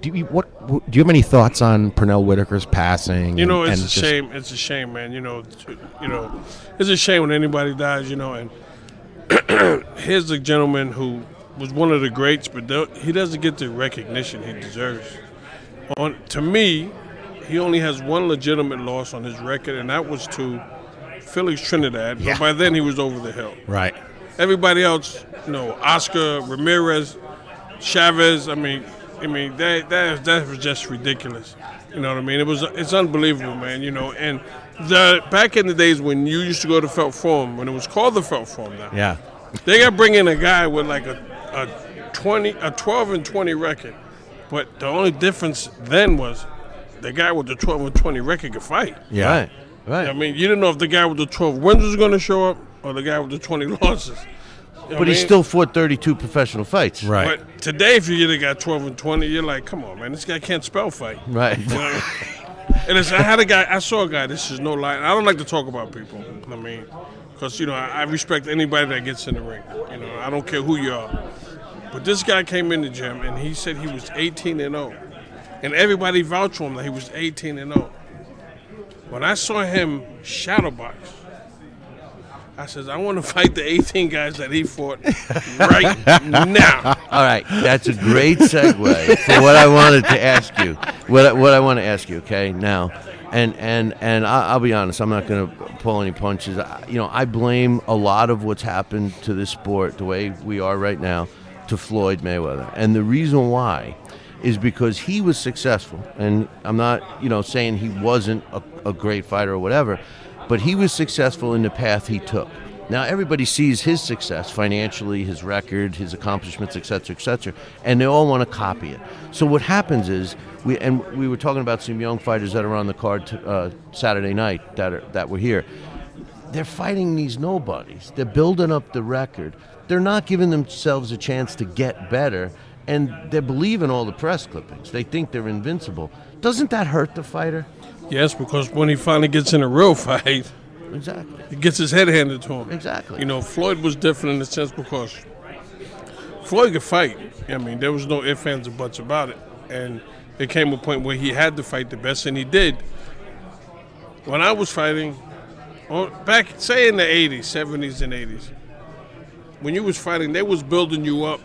do you what? Do you have any thoughts on Pernell Whitaker's passing? You know, and- it's and a shame. It's a shame, man. You know, you know, it's a shame when anybody dies. You know, and here's a gentleman who was one of the greats, but he doesn't get the recognition he deserves. On to me, he only has one legitimate loss on his record, and that was to Felix Trinidad. Yeah. But by then, he was over the hill. Right. Everybody else, you know, Oscar Ramirez, Chavez. I mean, I mean that that that was just ridiculous. You know what I mean? It was it's unbelievable, man. You know, and the back in the days when you used to go to Felt Forum, when it was called the Felt Forum, now Yeah. they got bring in a guy with like a, a twenty, a twelve and twenty record, but the only difference then was the guy with the twelve and twenty record could fight. Yeah. Right, right. I mean, you didn't know if the guy with the 12 wins was going to show up or the guy with the 20 losses. You know But he I mean? still fought 32 professional fights. Right. But today, if you get a guy 12 and 20, you're like, come on, man, this guy can't spell fight. Right. You know I and it's, I had a guy, I saw a guy, this is no lie. I don't like to talk about people, I mean, because, you know, I, I respect anybody that gets in the ring. You know, I don't care who you are. But this guy came in the gym and he said he was 18 and 0. And everybody vouched for him that he was 18 and 0. When I saw him shadowbox, I says, I want to fight the 18 guys that he fought right now. All right, that's a great segue for what I wanted to ask you. What I, what I want to ask you, okay? Now, and and and I, I'll be honest, I'm not going to pull any punches. I, you know, I blame a lot of what's happened to this sport, the way we are right now, to Floyd Mayweather, and the reason why is because he was successful, and I'm not, you know, saying he wasn't a, a great fighter or whatever, but he was successful in the path he took. Now everybody sees his success financially, his record, his accomplishments, et cetera, et cetera, and they all want to copy it. So what happens is we and we were talking about some young fighters that are on the card t- uh, Saturday night that are that were here. They're fighting these nobodies. They're building up the record. They're not giving themselves a chance to get better, and they believe in all the press clippings. They think they're invincible. Doesn't that hurt the fighter? Yes, because when he finally gets in a real fight, Exactly. he gets his head handed to him. Exactly. You know, Floyd was different in the sense because Floyd could fight. I mean, there was no ifs, ands, or buts about it. And it came a point where he had to fight the best, and he did. When I was fighting, back, say in the 80s, 70s, and 80s, when you was fighting, they was building you up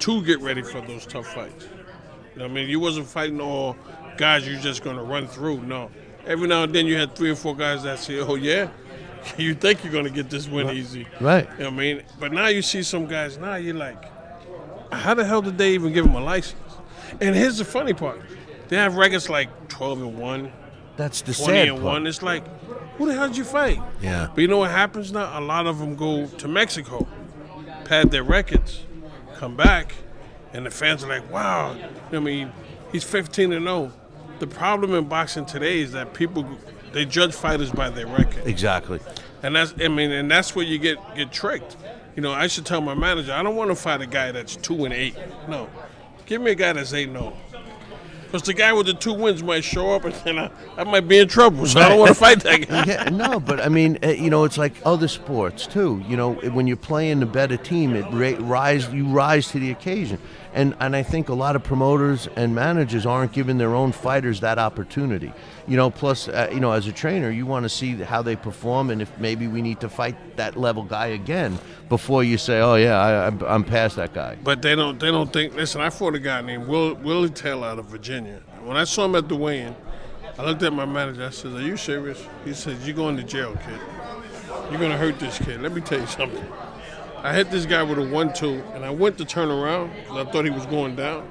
to get ready for those tough fights. You know what I mean, you wasn't fighting all guys you're just going to run through. No. Every now and then you had three or four guys that say, oh, yeah? you think you're going to get this win easy. Right. You know what I mean? But now you see some guys, now you're like, how the hell did they even give him a license? And here's the funny part. They have records like 12 and 1, That's the 20 sad and part. 1. It's like, who the hell did you fight? Yeah. But you know what happens now? A lot of them go to Mexico, pad their records, come back, and the fans are like, wow. I mean, he's 15 and 0. The problem in boxing today is that people they judge fighters by their record, Exactly. and that's I mean, and that's where you get get tricked. You know, I should tell my manager, I don't want to fight a guy that's two and eight. No, give me a guy that's eight and zero. Because the guy with the two wins might show up, and then I, I might be in trouble. So I don't want to fight that guy. yeah, no, but I mean, uh, you know, it's like other sports too. You know, when you're playing the better team, it rise you rise to the occasion, and and I think a lot of promoters and managers aren't giving their own fighters that opportunity. You know, plus, uh, you know, as a trainer, you want to see how they perform, and if maybe we need to fight that level guy again before you say, oh yeah, I, I'm, I'm past that guy. But they don't. They don't think. Listen, I fought a guy named Will Willie Taylor out of Virginia. When I saw him at the weigh-in, I looked at my manager. I said, "Are you serious?" He said, "You're going to jail, kid. You're gonna hurt this kid. Let me tell you something." I hit this guy with a one-two, and I went to turn around because I thought he was going down.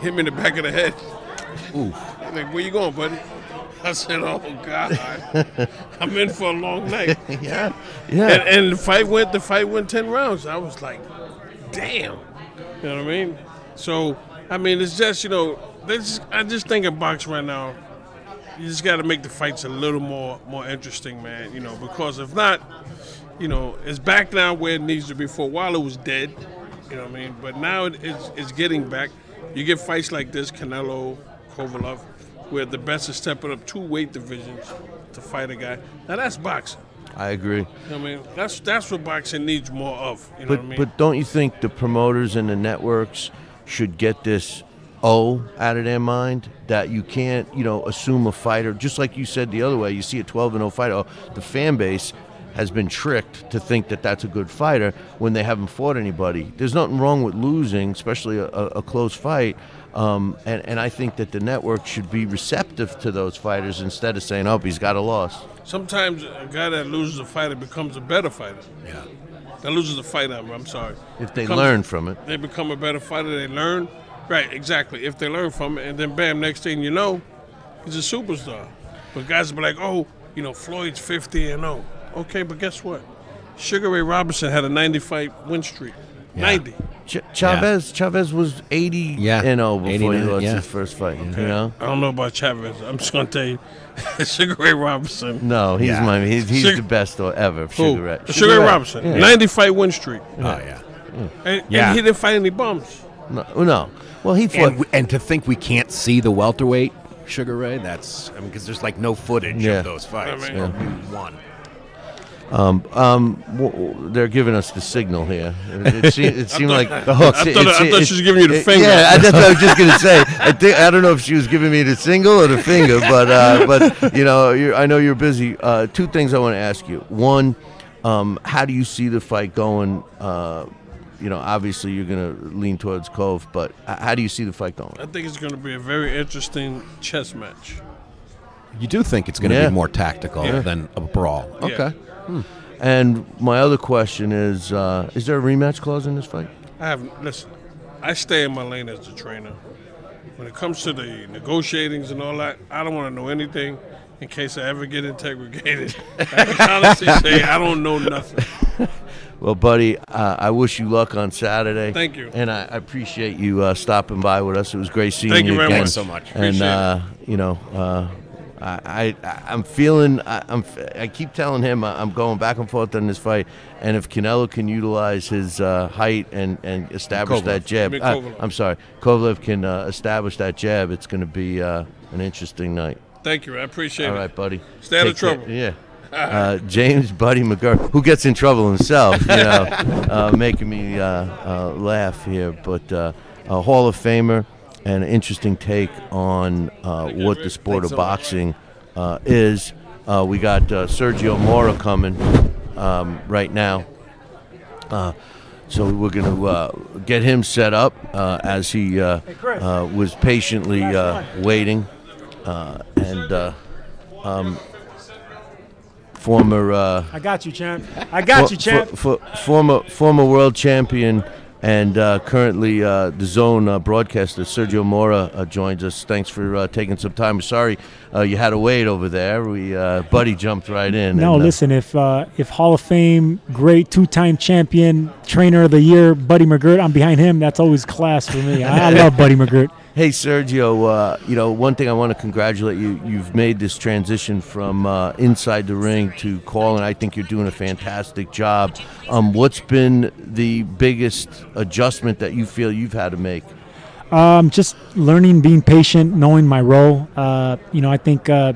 Hit me in the back of the head. Ooh. Like, "Where you going, buddy?" I said, "Oh God, I'm in for a long night." yeah, yeah. And, and the fight went. The fight went ten rounds. I was like, "Damn," you know what I mean? So, I mean, it's just you know, this. I just think in boxing right now, you just got to make the fights a little more more interesting, man. You know, because if not, you know, it's back now where it needs to be. For a while, it was dead. You know what I mean? But now it, it's it's getting back. You get fights like this, Canelo, Kovalev, where the best is stepping up two weight divisions to fight a guy. Now that's boxing. I agree. You know what I mean, that's that's what boxing needs more of. You know But what I mean? but don't you think the promoters and the networks should get this O out of their mind that you can't you know assume a fighter just like you said the other way. You see a 12 and 0 fighter, oh, the fan base has been tricked to think that that's a good fighter when they haven't fought anybody. There's nothing wrong with losing, especially a, a, close fight. Um, and, and I think that the network should be receptive to those fighters instead of saying, "Oh, he's got a loss." Sometimes a guy that loses a fighter becomes a better fighter. Yeah. That loses a fight, I'm, I'm sorry. If they Becomes- learn from it. They become a better fighter. They learn. Right, exactly. If they learn from it, and then bam, next thing you know, he's a superstar. But guys will be like, oh, you know, Floyd's 50 and 0. Okay, but guess what? Sugar Ray Robinson had a 90 fight win streak. 90. Ch- Chavez Chavez was 80 Yeah, and 0 before he lost yeah. his first fight. Okay. You know. I don't know about Chavez. I'm just gonna tell you, Sugar Ray Robinson. No, he's Yeah. my he's, he's Sugar- the best ever. Who? Sugar Ray. Sugar Ray Robinson. Yeah. 90 fight win streak. Oh yeah. And, Yeah. and he didn't fight any bums. No, oh, no. Well, he fought. And, and to think we can't see the welterweight Sugar Ray, that's I mean because there's like no footage Yeah. of those fights. I mean- or one. Um, um, w- w- they're giving us the signal here. It, it, seemed, it seemed like the hooks. I thought- I thought she was giving you the finger. Yeah, I- that's what I was just gonna say. I think I don't know if she was giving me the single or the finger, but uh, but you know, you're, I know you're busy. Uh, two things I want to ask you. One, um, how do you see the fight going? Uh, you know, obviously you're gonna lean towards Cove, but h- how do you see the fight going? I think it's going to be a very interesting chess match. You do think it's going to Yeah. be more tactical Yeah. than a brawl? Yeah. Okay. And my other question is: uh, Is there a rematch clause in this fight? I have listen. I stay in my lane as the trainer. When it comes to the negotiatings and all that, I don't want to know anything in case I ever get interrogated. I can honestly say I don't know nothing. Well, buddy, uh, I wish you luck on Saturday. Thank you. And I I appreciate you uh, stopping by with us. It was great seeing you. Thank you you very again. much so much. And Appreciate it. uh, you know, uh, I, I I'm feeling I, I'm I keep telling him I- I'm going back and forth on this fight, and if Canelo can utilize his uh, height and and establish Kovalev. that jab, I mean, uh, I'm sorry, Kovalev can uh, establish that jab. It's going to be uh, an interesting night. Thank you. I appreciate All it. All right, buddy. Stay out of Take care. trouble. Yeah. Uh, James Buddy McGirt, who gets in trouble himself, you know, uh, making me uh, uh, laugh here, but uh, a Hall of Famer an interesting take on uh, what the sport of boxing uh, is. Uh, we got uh, Sergio Mora coming um, right now. Uh, so we're going to uh, get him set up uh, as he uh, uh, was patiently uh, waiting. Uh, and uh, um, former uh, I got you, champ. I got for- you, champ. for- for- former former world champion and uh, currently uh, DAZN uh, broadcaster Sergio Mora uh, joins us. Thanks for uh, taking some time. Sorry uh, you had to wait over there. We uh, Buddy jumped right in. No, and, listen. If uh, if Hall of Fame, great two-time champion, trainer of the year, Buddy McGirt, I'm behind him. That's always class for me. I, I love Buddy McGirt. Hey Sergio, uh, you know one thing I want to congratulate you. You've made this transition from uh, inside the ring to calling. I think you're doing a fantastic job. Um, what's been the biggest adjustment that you feel you've had to make? Um, just learning, being patient, knowing my role. Uh, you know, I think uh,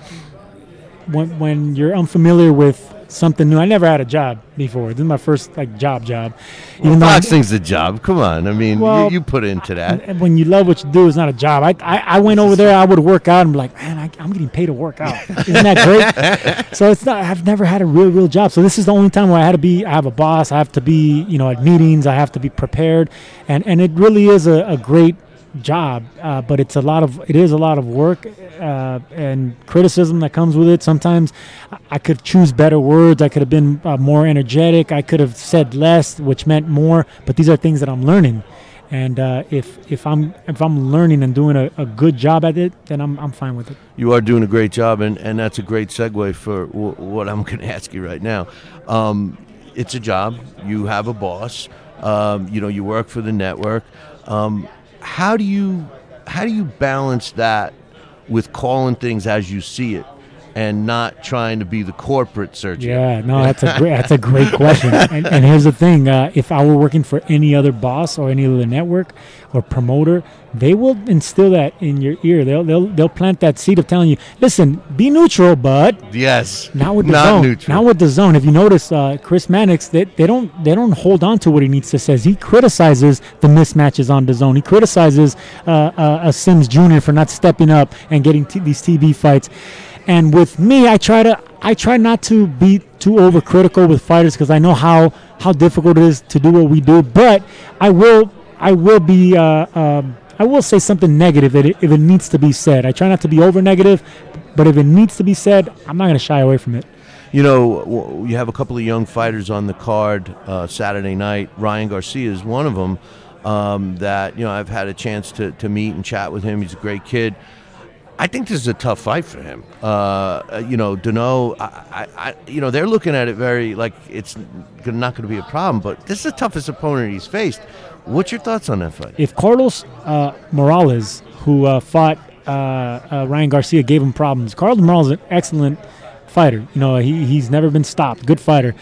when when you're unfamiliar with something new, I never had a job before. This is my first like job job. Well, though I'm- boxing's the job. Come on, I mean, Well, you, you put into that. And when you love what you do, it's not a job. I I, I went over there. I would work out and be like, man, I, I'm getting paid to work out. Isn't that great? so it's not. I've never had a real real job. So this is the only time where I had to be. I have a boss. I have to be. You know, at meetings. I have to be prepared, and and it really is a, a great job. Uh, but it's a lot of. It is a lot of work uh, and criticism that comes with it. Sometimes I- could choose better words. I could have been uh, more energetic. I could have said less, which meant more. But these are things that I'm learning. And uh, if if I'm if I'm learning and doing a, a good job at it, then I'm I'm fine with it. You are doing a great job, and, and that's a great segue for what I'm going to ask you right now. Um, it's a job. You have a boss. Um, you know, you work for the network. Um, how do you how do you balance that with calling things as you see it and not trying to be the corporate surgeon. Yeah, no, that's a great that's a great question. And, and here's the thing: uh, if I were working for any other boss or any other network or promoter, they will instill that in your ear. They'll they'll they'll plant that seed of telling you, listen, be neutral, bud. Yes. Not with the Not zone. neutral. Not with DAZN. If you notice, uh, Chris Mannix, they, they don't they don't hold on to what he needs to say. He criticizes the mismatches on DAZN. He criticizes uh, uh, a Sims Jr. for not stepping up and getting t- these TB fights. And with me, I try to I try not to be too overcritical with fighters because I know how how difficult it is to do what we do. But I will I will be uh, um, I will say something negative if it, if it needs to be said. I try not to be over negative, but if it needs to be said, I'm not going to shy away from it. You know, you have a couple of young fighters on the card uh, Saturday night. Ryan Garcia is one of them um, that, you know, I've had a chance to, to meet and chat with him. He's a great kid. I think this is a tough fight for him. Uh, you know, Duno, I, I, I, you know, they're looking at it very like it's not going to be a problem, but this is the toughest opponent he's faced. What's your thoughts on that fight? If Carlos uh, Morales, who uh, fought uh, uh, Ryan Garcia, gave him problems, Carlos Morales is an excellent fighter. You know, he, he's never been stopped. Good fighter.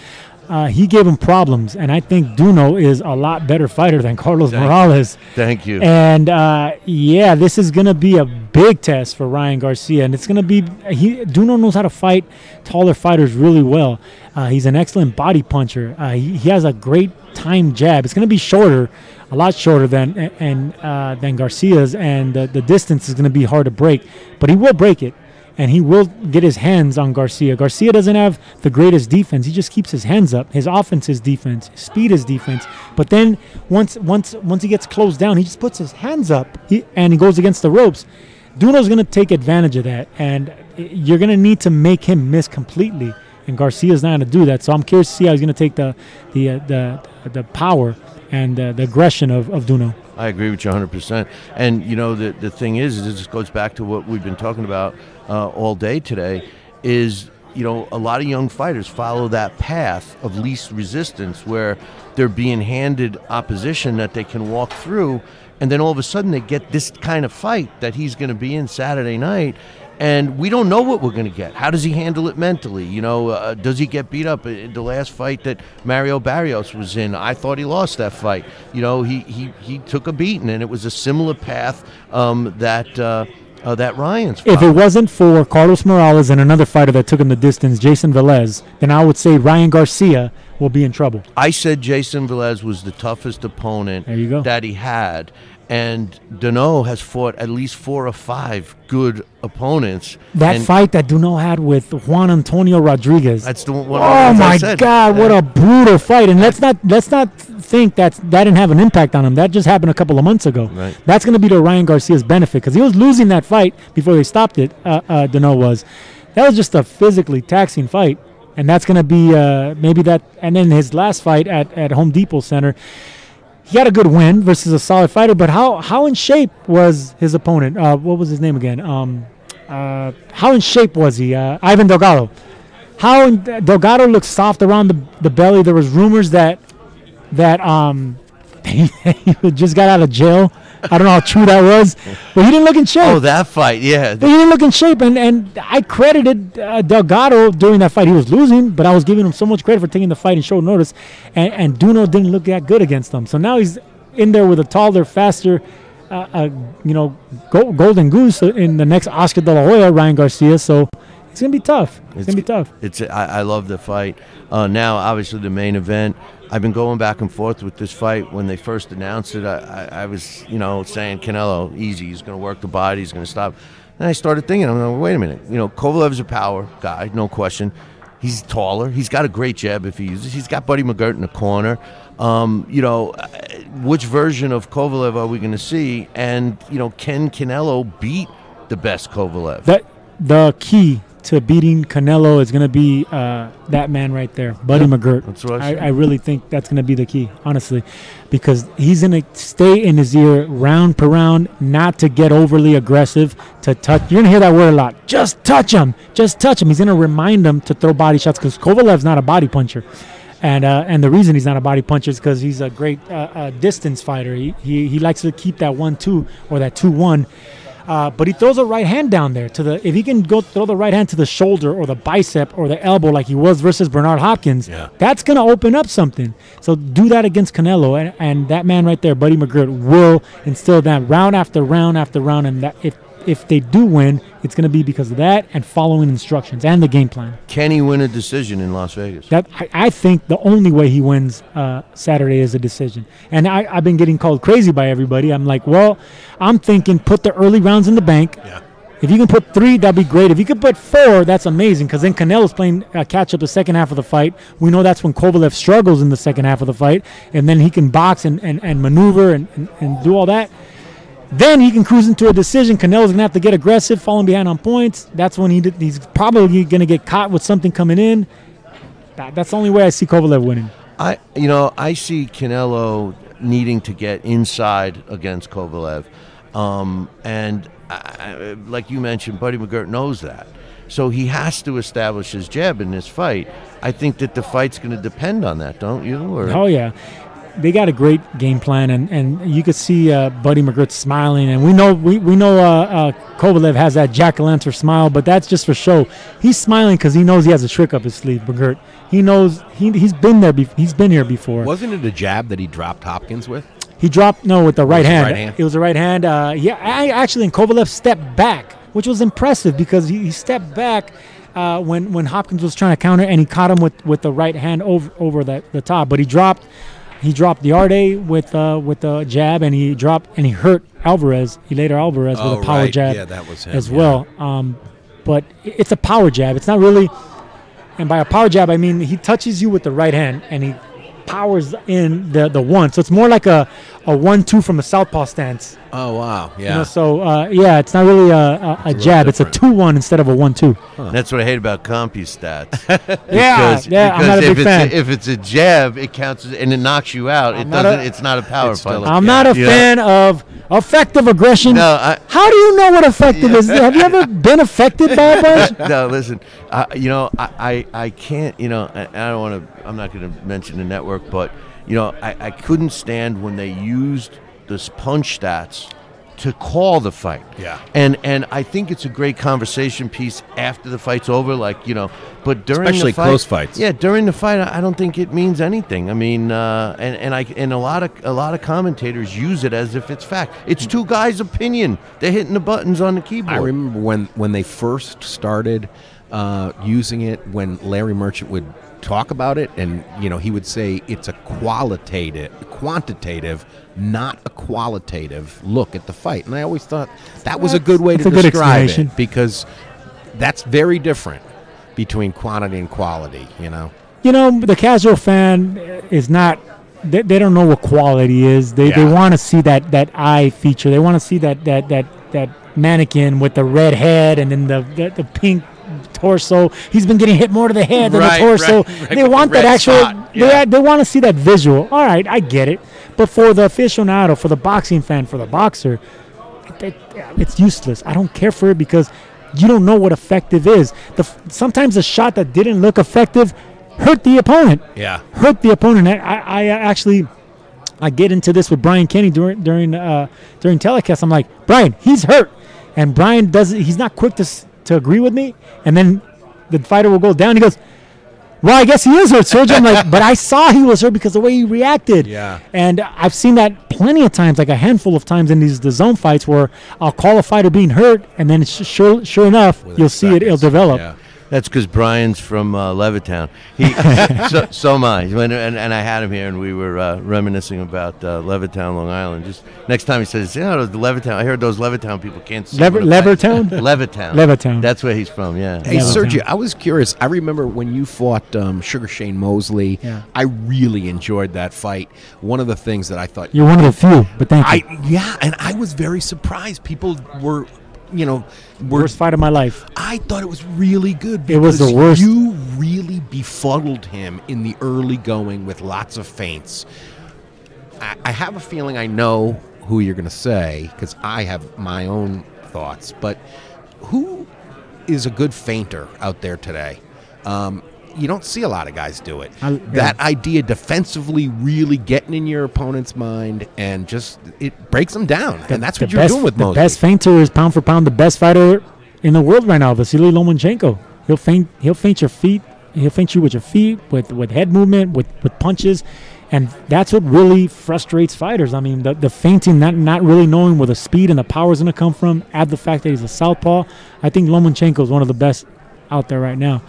Uh, he gave him problems, and I think Duno is a lot better fighter than Carlos Thank you. Morales. Thank you. And uh, yeah, this is gonna be a big test for Ryan Garcia, and it's gonna be he. Duno knows how to fight taller fighters really well. Uh, he's an excellent body puncher. Uh, he, he has a great time jab. It's gonna be shorter, a lot shorter than and uh, than Garcia's, and the, the distance is gonna be hard to break, but he will break it. And he will get his hands on Garcia. Garcia doesn't have the greatest defense. He just keeps his hands up. His offense is defense. His speed is defense. But then once once once he gets closed down, he just puts his hands up he, and he goes against the ropes. Duno's going to take advantage of that, and you're going to need to make him miss completely. And Garcia's not going to do that. So I'm curious to see how he's going to take the the uh, the the power and uh, the aggression of, of Duno. I agree with you 100%. And, you know, the, the thing is, is this goes back to what we've been talking about uh, all day today, is, you know, a lot of young fighters follow that path of least resistance where they're being handed opposition that they can walk through. And then all of a sudden they get this kind of fight that he's going to be in Saturday night. And we don't know what we're going to get. How does he handle it mentally? You know, uh, does he get beat up? In the last fight that Mario Barrios was in, I thought he lost that fight. You know, he he, he took a beating, and it was a similar path um, that uh, uh, that Ryan's. If it wasn't for Carlos Morales and another fighter that took him the distance, Jayson Velez, then I would say Ryan Garcia will be in trouble. I said Jayson Velez was the toughest opponent There you go. that he had. And Duno has fought at least four or five good opponents. That fight that Duno had with Juan Antonio Rodriguez. That's the one. Oh my. God! What a brutal fight! And let's not let's not think that that didn't have an impact on him. That just happened a couple of months ago. Right. That's going to be to Ryan Garcia's benefit because he was losing that fight before they stopped it. Uh, uh, Duno was. That was just a physically taxing fight, and that's going to be uh, maybe that. And then his last fight at, at Home Depot Center, he got a good win versus a solid fighter. But how how in shape was his opponent? Uh, what was his name again? Um, uh, how in shape was he? Uh, Ivan Delgado. How in, Delgado looked soft around the, the belly. There was rumors that that um he just got out of jail. I don't know how true that was, but he didn't look in shape. Oh, that fight, yeah. But he didn't look in shape, and, and I credited uh, Delgado during that fight. He was losing, but I was giving him so much credit for taking the fight and showed notice. And, and Duno didn't look that good against him. So now he's in there with a taller, faster, uh, uh, you know, go, golden goose in the next Oscar De La Hoya, Ryan Garcia. So it's gonna be tough. It's, gonna be tough. It's I, I love the fight. Uh, now, obviously, the main event. I've been going back and forth with this fight. When they first announced it, I, I, I was, you know, saying Canelo easy. He's going to work the body. He's going to stop. And I started thinking, I'm like, wait a minute. You know, Kovalev's a power guy, no question. He's taller. He's got a great jab if he uses. He's got Buddy McGirt in the corner. Um, you know, uh, which version of Kovalev are we going to see? And you know, can Canelo beat the best Kovalev? That the key to beating Canelo is going to be uh, that man right there, Buddy Yeah, McGirt. that's what I I. I really think that's going to be the key, honestly, because he's going to stay in his ear round per round, not to get overly aggressive, to touch. You're going to hear that word a lot. Just touch him. Just touch him. He's going to remind him to throw body shots because Kovalev's not a body puncher. And, uh, and the reason he's not a body puncher is because he's a great uh, uh, distance fighter. He, he, he likes to keep that 1 2 or that 2 1. Uh, but he throws a right hand down there to the. If he can go throw the right hand to the shoulder or the bicep or the elbow like he was versus Bernard Hopkins, Yeah. that's gonna open up something. So do that against Canelo, and, and that man right there, Buddy McGirt, will instill that round after round after round. And that if if they do win, it's gonna be because of that and following instructions and the game plan. Can he win a decision in Las Vegas? That I, I think the only way he wins uh, Saturday is a decision. And I, I've been getting called crazy by everybody. I'm like, well, I'm thinking put the early rounds in the bank. Yeah. If you can put three, that'd be great. If you could put four, that's amazing. Because then Canelo's playing uh, catch up the second half of the fight. We know that's when Kovalev struggles in the second half of the fight, and then he can box and, and, and maneuver and, and, and do all that. Then he can cruise into a decision. Canelo's gonna have to get aggressive, falling behind on points. That's when he did, he's probably gonna get caught with something coming in. That, that's the only way I see Kovalev winning. I, you know, I see Canelo needing to get inside against Kovalev, um, and I, I- like you mentioned, Buddy McGirt knows that, so he has to establish his jab in this fight. I think that the fight's going to depend on that, don't you? Or Oh yeah, they got a great game plan, and, and you could see uh, Buddy McGirt smiling, and we know we, we know uh, uh, Kovalev has that jack o' lantern smile, but that's just for show. He's smiling because he knows he has a trick up his sleeve. McGirt, he knows he he's been there. Bef- he's been here before. Wasn't it a jab that he dropped Hopkins with? He dropped no with the right hand. right hand? It was the right hand. Uh, yeah, I actually, and Kovalev stepped back, which was impressive because he, he stepped back uh, when when Hopkins was trying to counter, and he caught him with, with the right hand over over the, the top. But he dropped he dropped Yarde with uh, with a jab, and he dropped and he hurt Alvarez. He later Alvarez Oh, with a power right. jab. Yeah, that was him, as yeah. well. Um, but it's a power jab. It's not really. And by a power jab, I mean he touches you with the right hand and he powers in the the one. So it's more like a, a one two from a southpaw stance. Oh wow, You yeah. know, so uh, yeah, it's not really a, a, a little jab. It's a two one instead of a one two. That's what I hate about Compy stats. Yeah, Because- yeah, I'm not a because big if fan. it's A, if it's a jab, it counts as- and it knocks you out. it doesn't. a- it's not a power It's still fight. a- I'm not a Yeah. fan of effective aggression. No, I- How do you know what effective is? Have you ever been affected by a bunch? no, listen. Uh, you know, I, I, I can't. You know, I, I don't want to. I'm not going to mention the network, but you know, I, I couldn't stand when they used this punch stats to call the fight. Yeah. And and I think it's a great conversation piece after the fight's over. Like you know, but during Especially the fight, close fights. Yeah, during the fight, I I don't think it means anything. I mean, uh, and and I and a lot of a lot of commentators use it as if it's fact. It's two guys' opinion. They're hitting the buttons on the keyboard. I remember when when they first started uh, using it when Larry Merchant would talk about it, and you know he would say it's a qualitative, quantitative, not a qualitative look at the fight. And I always thought that was a good way That's to describe it because that's very different between quantity and quality. You know. You know, the casual fan is not. They, they don't know what quality is. They, they want to see that, that eye feature. They want to see that, that that that mannequin with the red head and then the, the, the pink torso. He's been getting hit more to the head than Right, the torso. right, right, they the want that actual. spot, They, they want to see that visual. All right, I get it. But for the aficionado, for the boxing fan, for the boxer, it- it's useless. I don't care for it because you don't know what effective is. The sometimes a shot that didn't look effective hurt the opponent. Yeah. hurt the opponent. I, I, I actually I get into this with Brian Kenny during during uh, during telecast. I'm like, Brian, he's hurt, and Brian does he's not quick to to agree with me, and then the fighter will go down. He goes. Well, I guess he is hurt, Sergio. I'm like, but I saw he was hurt because of the way he reacted. Yeah. And I've seen that plenty of times, like a handful of times in these the zone fights where I'll call a fighter being hurt, and then sure, sure enough, you'll see it. It'll develop. Yeah. That's because Brian's from uh, Levittown. He, so, so am I. When, and, and I had him here, and we were uh, reminiscing about uh, Levittown, Long Island. Just next time he says, "You know, the Levittown." I heard those Levittown people can't see. Lever- what Levertown? Levittown. Levittown. That's where he's from. Yeah. Hey, Yeah. Sergio, I was curious. I remember when you fought um, Sugar Shane Mosley. Yeah. I really enjoyed that fight. One of the things that I thought You're one of the few, but thank you. I yeah, and I was very surprised. People were, you know, were. Worst fight of my life. I thought it was really good. It was the worst. You really befuddled him in the early going with lots of feints. I, I have a feeling I know who you're going to say because I have my own thoughts. But who is a good fainter out there today? Um, you don't see a lot of guys do it. I- that idea defensively really getting in your opponent's mind and just it breaks them down, and that's what you're best- doing with the Mosley. best fainter is pound for pound the best fighter in the world right now, Vasily Lomachenko. He'll faint He'll feint your feet. He'll faint you with your feet, with with head movement, with with punches, and that's what really frustrates fighters. I mean, the the feinting, not not really knowing where the speed and the power is going to come from. Add the fact that he's a southpaw. I think Lomachenko is one of the best out there right now.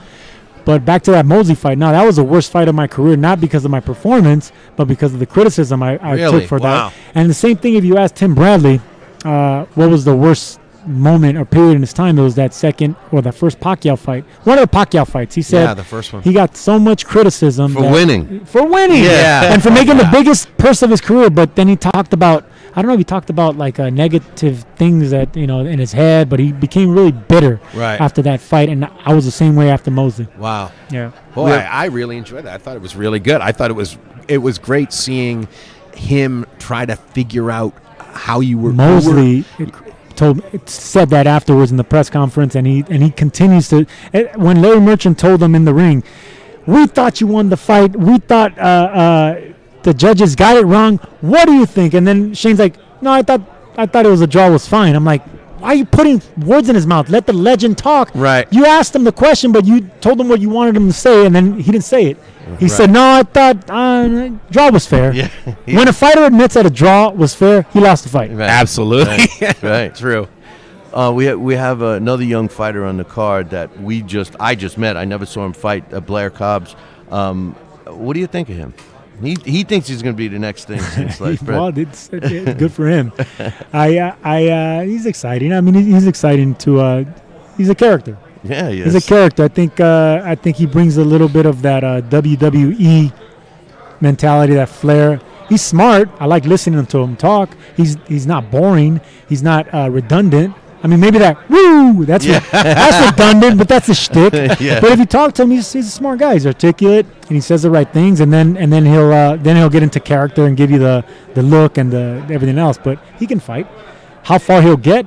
But back to that Mosley fight. Now that was the worst fight of my career, not because of my performance, but because of the criticism I, I Really? took for Wow. that. And the same thing if you ask Tim Bradley, uh, what was the worst moment or period in his time? It was that second or the first Pacquiao fight. One of the Pacquiao fights. He said Yeah, the first one. He got so much criticism For that- winning. For winning, Yeah. and for making the biggest purse of his career. But then he talked about. I don't know if he talked about like uh, negative things that you know in his head, but he became really bitter Right. after that fight, and I was the same way after Mosley. Wow. Yeah. Boy, Yeah. I, I really enjoyed that. I thought it was really good. I thought it was it was great seeing him try to figure out how you were you were- Mosley told said that afterwards in the press conference, and he and he continues to. eh, When Larry Merchant told him in the ring, "We thought you won the fight. We thought uh, uh, the judges got it wrong. What do you think?" And then Shane's like, "No, I thought I thought it was a draw was fine." I'm like. Why are you putting words in his mouth? Let the legend talk. Right. You asked him the question, but you told him what you wanted him to say, and then he didn't say it. He Right. said, "No, I thought uh, draw was fair." Yeah. When a fighter admits that a draw was fair, he lost the fight. Right. Absolutely. Right. right. True. Uh, we ha- we have another young fighter on the card that we just I just met. I never saw him fight. Uh, Blair Cobbs. Um, what do you think of him? He he thinks he's going to be the next thing since sliced bread. well, it's, it's good for him. I, uh, I, uh, he's exciting. I mean, he's exciting to. Uh, he's a character. Yeah, he He's a character. I think. Uh, I think he brings a little bit of that uh, WWE mentality, that flair. He's smart. I like listening to him talk. He's he's not boring. He's not uh, redundant. I mean, maybe that woo. That's Yeah. re- that's redundant, but that's a shtick. Yeah. But if you talk to him, he's, he's a smart guy. He's articulate and he says the right things, and then and then he'll uh, then he'll get into character and give you the the look and the everything else. But he can fight. How far he'll get,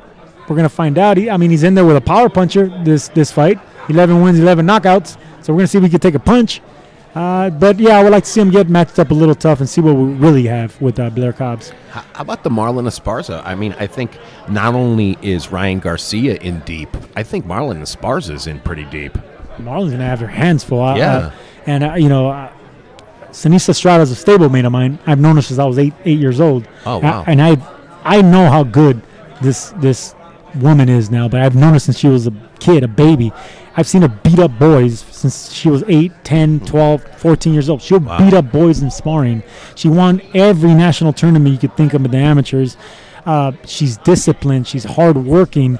we're gonna find out. He, I mean, he's in there with a power puncher. This this fight, eleven wins, eleven knockouts. So we're gonna see if we can take a punch. Uh, but yeah, I would like to see him get matched up a little tough and see what we really have with uh, Blair Cobbs. How about the Marlen Esparza? I mean, I think not only is Ryan Garcia in deep, I think Marlen Esparza is in pretty deep. Marlen's gonna have her hands full. Uh, Yeah. and uh, you know, uh, Seniesa is a stablemate of mine. I've known her since I was eight eight years old. Oh, wow. and I I know how good this this woman is now, but I've known her since she was a kid, a baby. I've seen her beat up boys since she was 8, 10, 12, 14 years old. She'll Wow. beat up boys in sparring. She won every national tournament you could think of in the amateurs. Uh, she's disciplined. She's hardworking.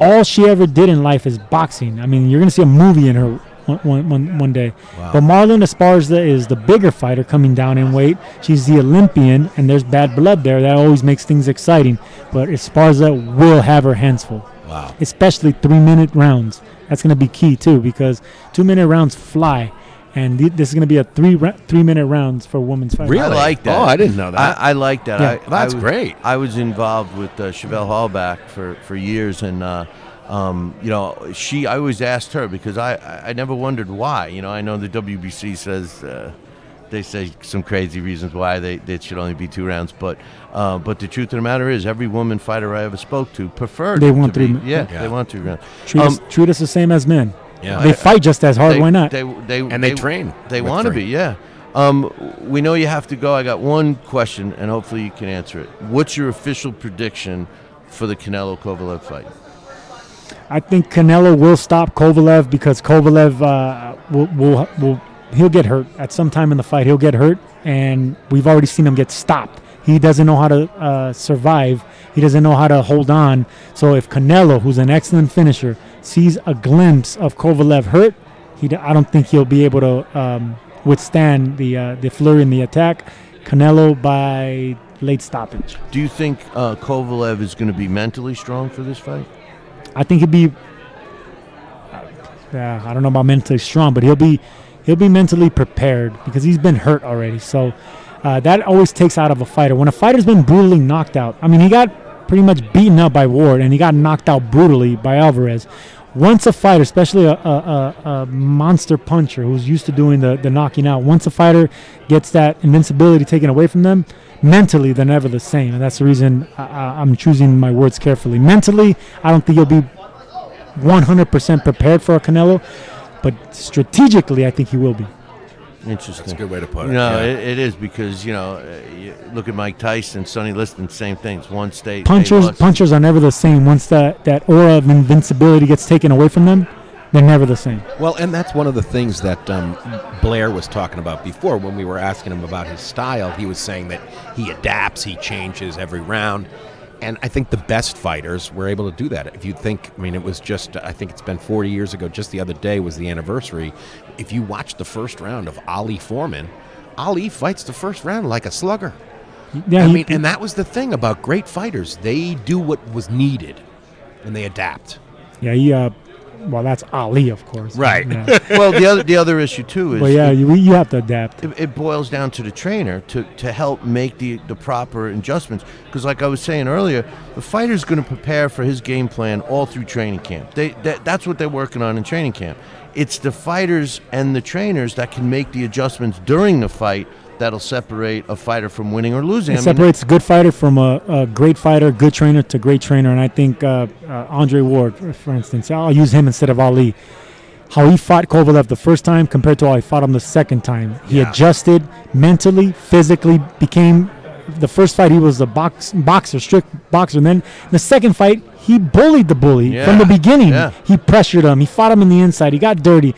All she ever did in life is boxing. I mean, you're going to see a movie in her one, one, one, day. Wow. But Marlen Esparza is the bigger fighter coming down in weight. She's the Olympian, and there's bad blood there. That always makes things exciting. But Esparza will have her hands full. Wow. Especially three minute rounds. That's going to be key, too, because two minute rounds fly. And th- this is going to be a three ra- three minute rounds for women's fight. I like that. Oh, I didn't know that. I, I like that. Yeah. I, Well, that's I was, great. I was involved with uh, Chevelle Hallback for, for years, and uh, um, you know, she. I always asked her because I, I I never wondered why. You know, I know the WBC says uh, they say some crazy reasons why they it should only be two rounds, but uh, but the truth of the matter is, every woman fighter I ever spoke to preferred. They want to be- three mi- Yeah, Yeah. they want two rounds. Treat, Um, us, treat us the same as men. Yeah. They fight just as hard. they, Why not? They, they, And they train They want to be, yeah. Um, we know you have to go. I got one question, and hopefully you can answer it. What's your official prediction for the Canelo Kovalev fight? I think Canelo will stop Kovalev because Kovalev uh, will, will will he'll get hurt at some time in the fight. He'll get hurt, and we've already seen him get stopped. He doesn't know how to uh, survive. He doesn't know how to hold on. So if Canelo, who's an excellent finisher, sees a glimpse of Kovalev hurt, he d- I don't think he'll be able to um, withstand the uh, the flurry and the attack. Canelo by late stoppage. Do you think uh, Kovalev is going to be mentally strong for this fight? I think he'd be. Yeah, I don't know about mentally strong, but he'll be he'll be mentally prepared because he's been hurt already. So uh, that always takes out of a fighter. When a fighter's been brutally knocked out, I mean, he got pretty much beaten up by Ward, and he got knocked out brutally by Alvarez. once a fighter, especially a, a, a, a monster puncher who's used to doing the, the knocking out, once a fighter gets that invincibility taken away from them, mentally they're never the same. And that's the reason I, I'm choosing my words carefully. Mentally, I don't think he'll be 100% prepared for a Canelo, but strategically, I think he will be. Interesting. That's a good way to put it, No, yeah. it, it is because you know, uh, you look at Mike Tyson, Sonny Liston, same things. One state they Punchers, punchers are never the same. Once that, that aura of invincibility gets taken away from them, they're never the same. Well, and that's one of the things that um, Blair was talking about before when we were asking him about his style. He was saying that he adapts, he changes every round. And I think the best fighters were able to do that. If you think, I mean, it was just, I think it's been 40 years ago, just the other day was the anniversary. If you watch the first round of Ali Foreman, Ali fights the first round like a slugger. Yeah, I he- mean, and that was the thing about great fighters. They do what was needed and they adapt. Yeah, he, uh, well, that's Ali, of course. Right. Yeah. well, the other the other issue too is Well, yeah, it, you, you have to adapt. it, it boils down to the trainer to, to help make the, the proper adjustments. Because, like I was saying earlier, the fighter's going to prepare for his game plan all through training camp. They that, that's what they're working on in training camp. It's the fighters and the trainers that can make the adjustments during the fight that'll separate a fighter from winning or losing. It I mean, separates a good fighter from a, a great fighter, good trainer to great trainer. And I think uh, uh, Andre Ward, for, for instance, I'll use him instead of Ali. How he fought Kovalev the first time compared to how he fought him the second time. He Yeah. adjusted mentally, physically, became the first fight he was a box, boxer, strict boxer. And then the second fight, he bullied the bully from the beginning. yeah. He pressured him. He fought him in the inside. He got dirty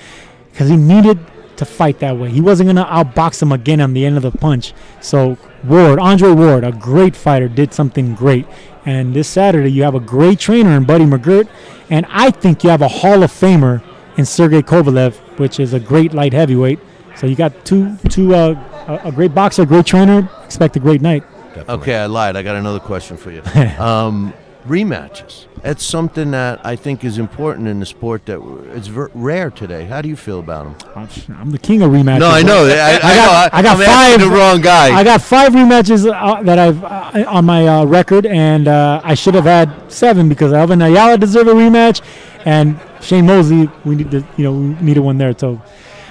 because he needed to fight that way. He wasn't going to outbox him again on the end of the punch. So Ward, Andre Ward, a great fighter, did something great. And this Saturday, you have a great trainer in Buddy McGirt, and I think you have a Hall of Famer in Sergey Kovalev, which is a great light heavyweight. So you got two, two, uh, a, a great boxer, a great trainer. Expect a great night. Okay, I lied. I got another question for you. um, rematches. That's something that I think is important in the sport that it's ver- rare today. How do you feel about them? I'm the king of rematches. No, I know. I- I got, know. I got I'm five. the wrong guy. I got five rematches uh, that I've uh, on my uh, record, and uh, I should have had seven because Alvin Ayala deserved a rematch, and Shane Mosley, we need to, you know, we needed one there. So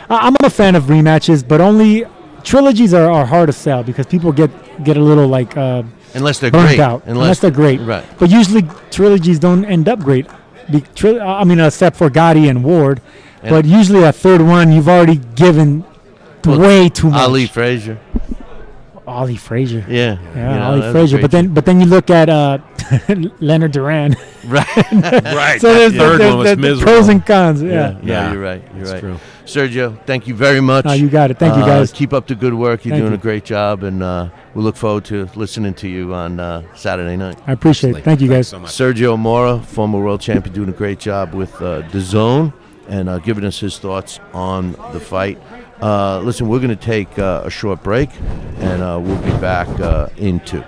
I- I'm a fan of rematches, but only trilogies are, are hard to sell because people get get a little like uh, Unless they're burnt great. out. Unless- they're great, right. But usually trilogies don't end up great. Be, tri- I mean, except for Gatti and Ward, And- but usually a third one you've already given Well, way too much. Ali Frazier. Ali Frazier. Yeah, Yeah, you know, Ali that's Frazier. great But then, but then you look at uh, Leonard Duran. Right. Right. So there's, That the, third there's one was the- the miserable. pros and cons. Yeah. Yeah, Yeah, no, you're right. You're that's right. true. Sergio, thank you very much. No, you got it. Thank you, Uh, guys. Keep up the good work. You're Thank doing you. a great job, and uh, we look forward to listening to you on uh, Saturday night. I appreciate it. Thank you, guys. So Sergio Mora, former world champion, doing a great job with uh, the Zone and uh, giving us his thoughts on the fight. Uh, listen, we're going to take uh, a short break, and uh, we'll be back uh, in two.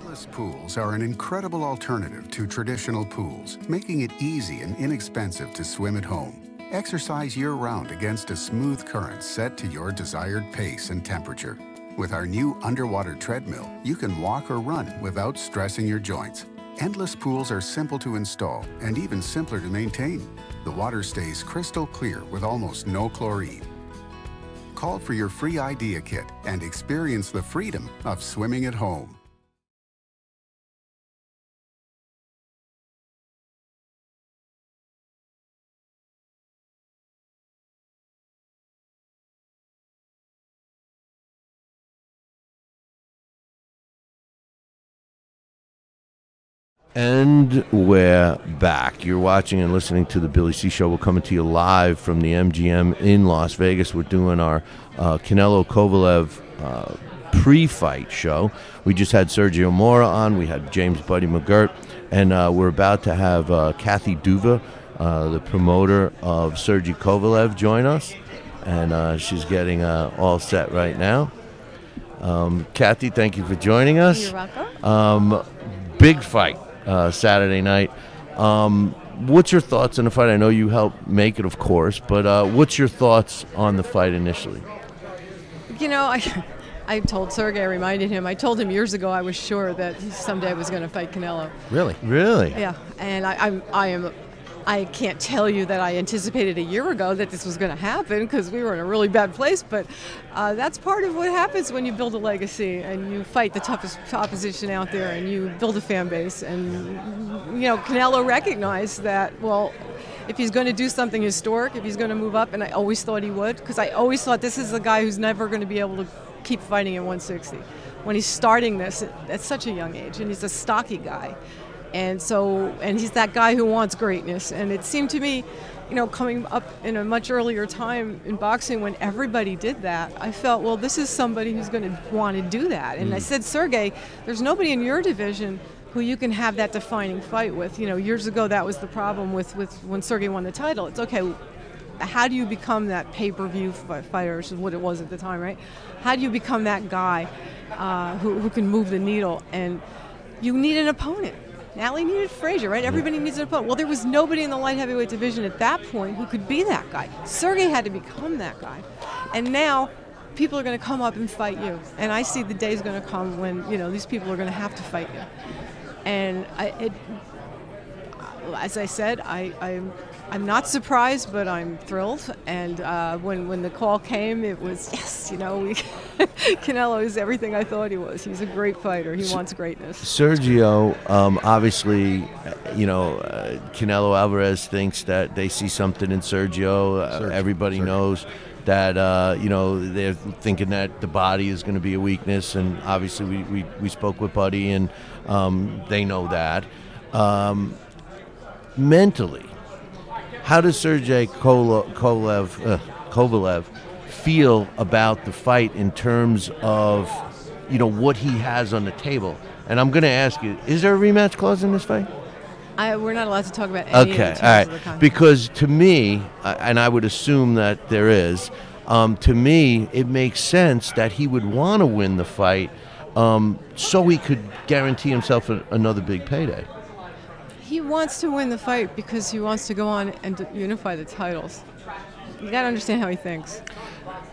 Endless pools are an incredible alternative to traditional pools, making it easy and inexpensive to swim at home. Exercise year round against a smooth current set to your desired pace and temperature. With our new underwater treadmill, you can walk or run without stressing your joints. Endless pools are simple to install and even simpler to maintain. The water stays crystal clear with almost no chlorine. Call for your free idea kit and experience the freedom of swimming at home. And we're back. You're watching and listening to the Billy C Show. We're coming to you live from the MGM in Las Vegas. We're doing our uh, Canelo Kovalev uh, pre-fight show. We just had Sergio Mora on. We had James Buddy McGirt, and uh, we're about to have uh, Kathy Duva, uh, the promoter of Sergey Kovalev, join us, and uh, she's getting uh, all set right now. Um, Kathy, thank you for joining us. You're welcome. Um, big fight uh, Saturday night. Um, what's your thoughts on the fight? I know you helped make it, of course, but uh, what's your thoughts on the fight initially? You know, I, I told Sergey, I reminded him, I told him years ago I was sure that someday I was going to fight Canelo. Really? Really? Yeah, and I, I'm, I am I can't tell you that I anticipated a year ago that this was going to happen because we were in a really bad place, but uh, that's part of what happens when you build a legacy and you fight the toughest opposition out there and you build a fan base. And, you know, Canelo recognized that, well, if he's going to do something historic, if he's going to move up, and I always thought he would, because I always thought this is a guy who's never going to be able to keep fighting at 160. When he's starting this at, at such a young age, and he's a stocky guy. And so, and he's that guy who wants greatness. And it seemed to me, you know, coming up in a much earlier time in boxing when everybody did that, I felt, well, this is somebody who's going to want to do that. And I Mm. said, Sergey, there's nobody in your division who you can have that defining fight with. You know, years ago that was the problem with, with when Sergey won the title. It's okay, how do you become that pay-per-view fighter, which is what it was at the time, right? How do you become that guy uh, who, who can move the needle? And you need an opponent. Natalie needed Frazier, right? Everybody needs an opponent. Well, there was nobody in the light heavyweight division at that point who could be that guy. Sergey had to become that guy. And now people are going to come up and fight you. And I see the day is going to come when, you know, these people are going to have to fight you. And I, it, as I said, I, I'm, I'm not surprised, but I'm thrilled. And uh, when, when the call came, it was, yes, you know, we, Canelo is everything I thought he was. He's a great fighter. He wants greatness. Sergio, um, obviously, uh, you know, uh, Canelo Alvarez thinks that they see something in Sergio. Uh, Sergio, everybody Sergio. knows that, uh, you know, they're thinking that the body is going to be a weakness. And obviously, we, we, we spoke with Buddy, and um, they know that. Um, mentally, how does Sergey Kolev, uh, Kovalev feel about the fight in terms of, you know, what he has on the table? And I'm going to ask you: Is there a rematch clause in this fight? I, we're not allowed to talk about any Okay, all of the right. Because to me, and I would assume that there is, um, to me, it makes sense that he would want to win the fight, um, so he could guarantee himself a, another big payday. He wants to win the fight because he wants to go on and unify the titles. You got to understand how he thinks.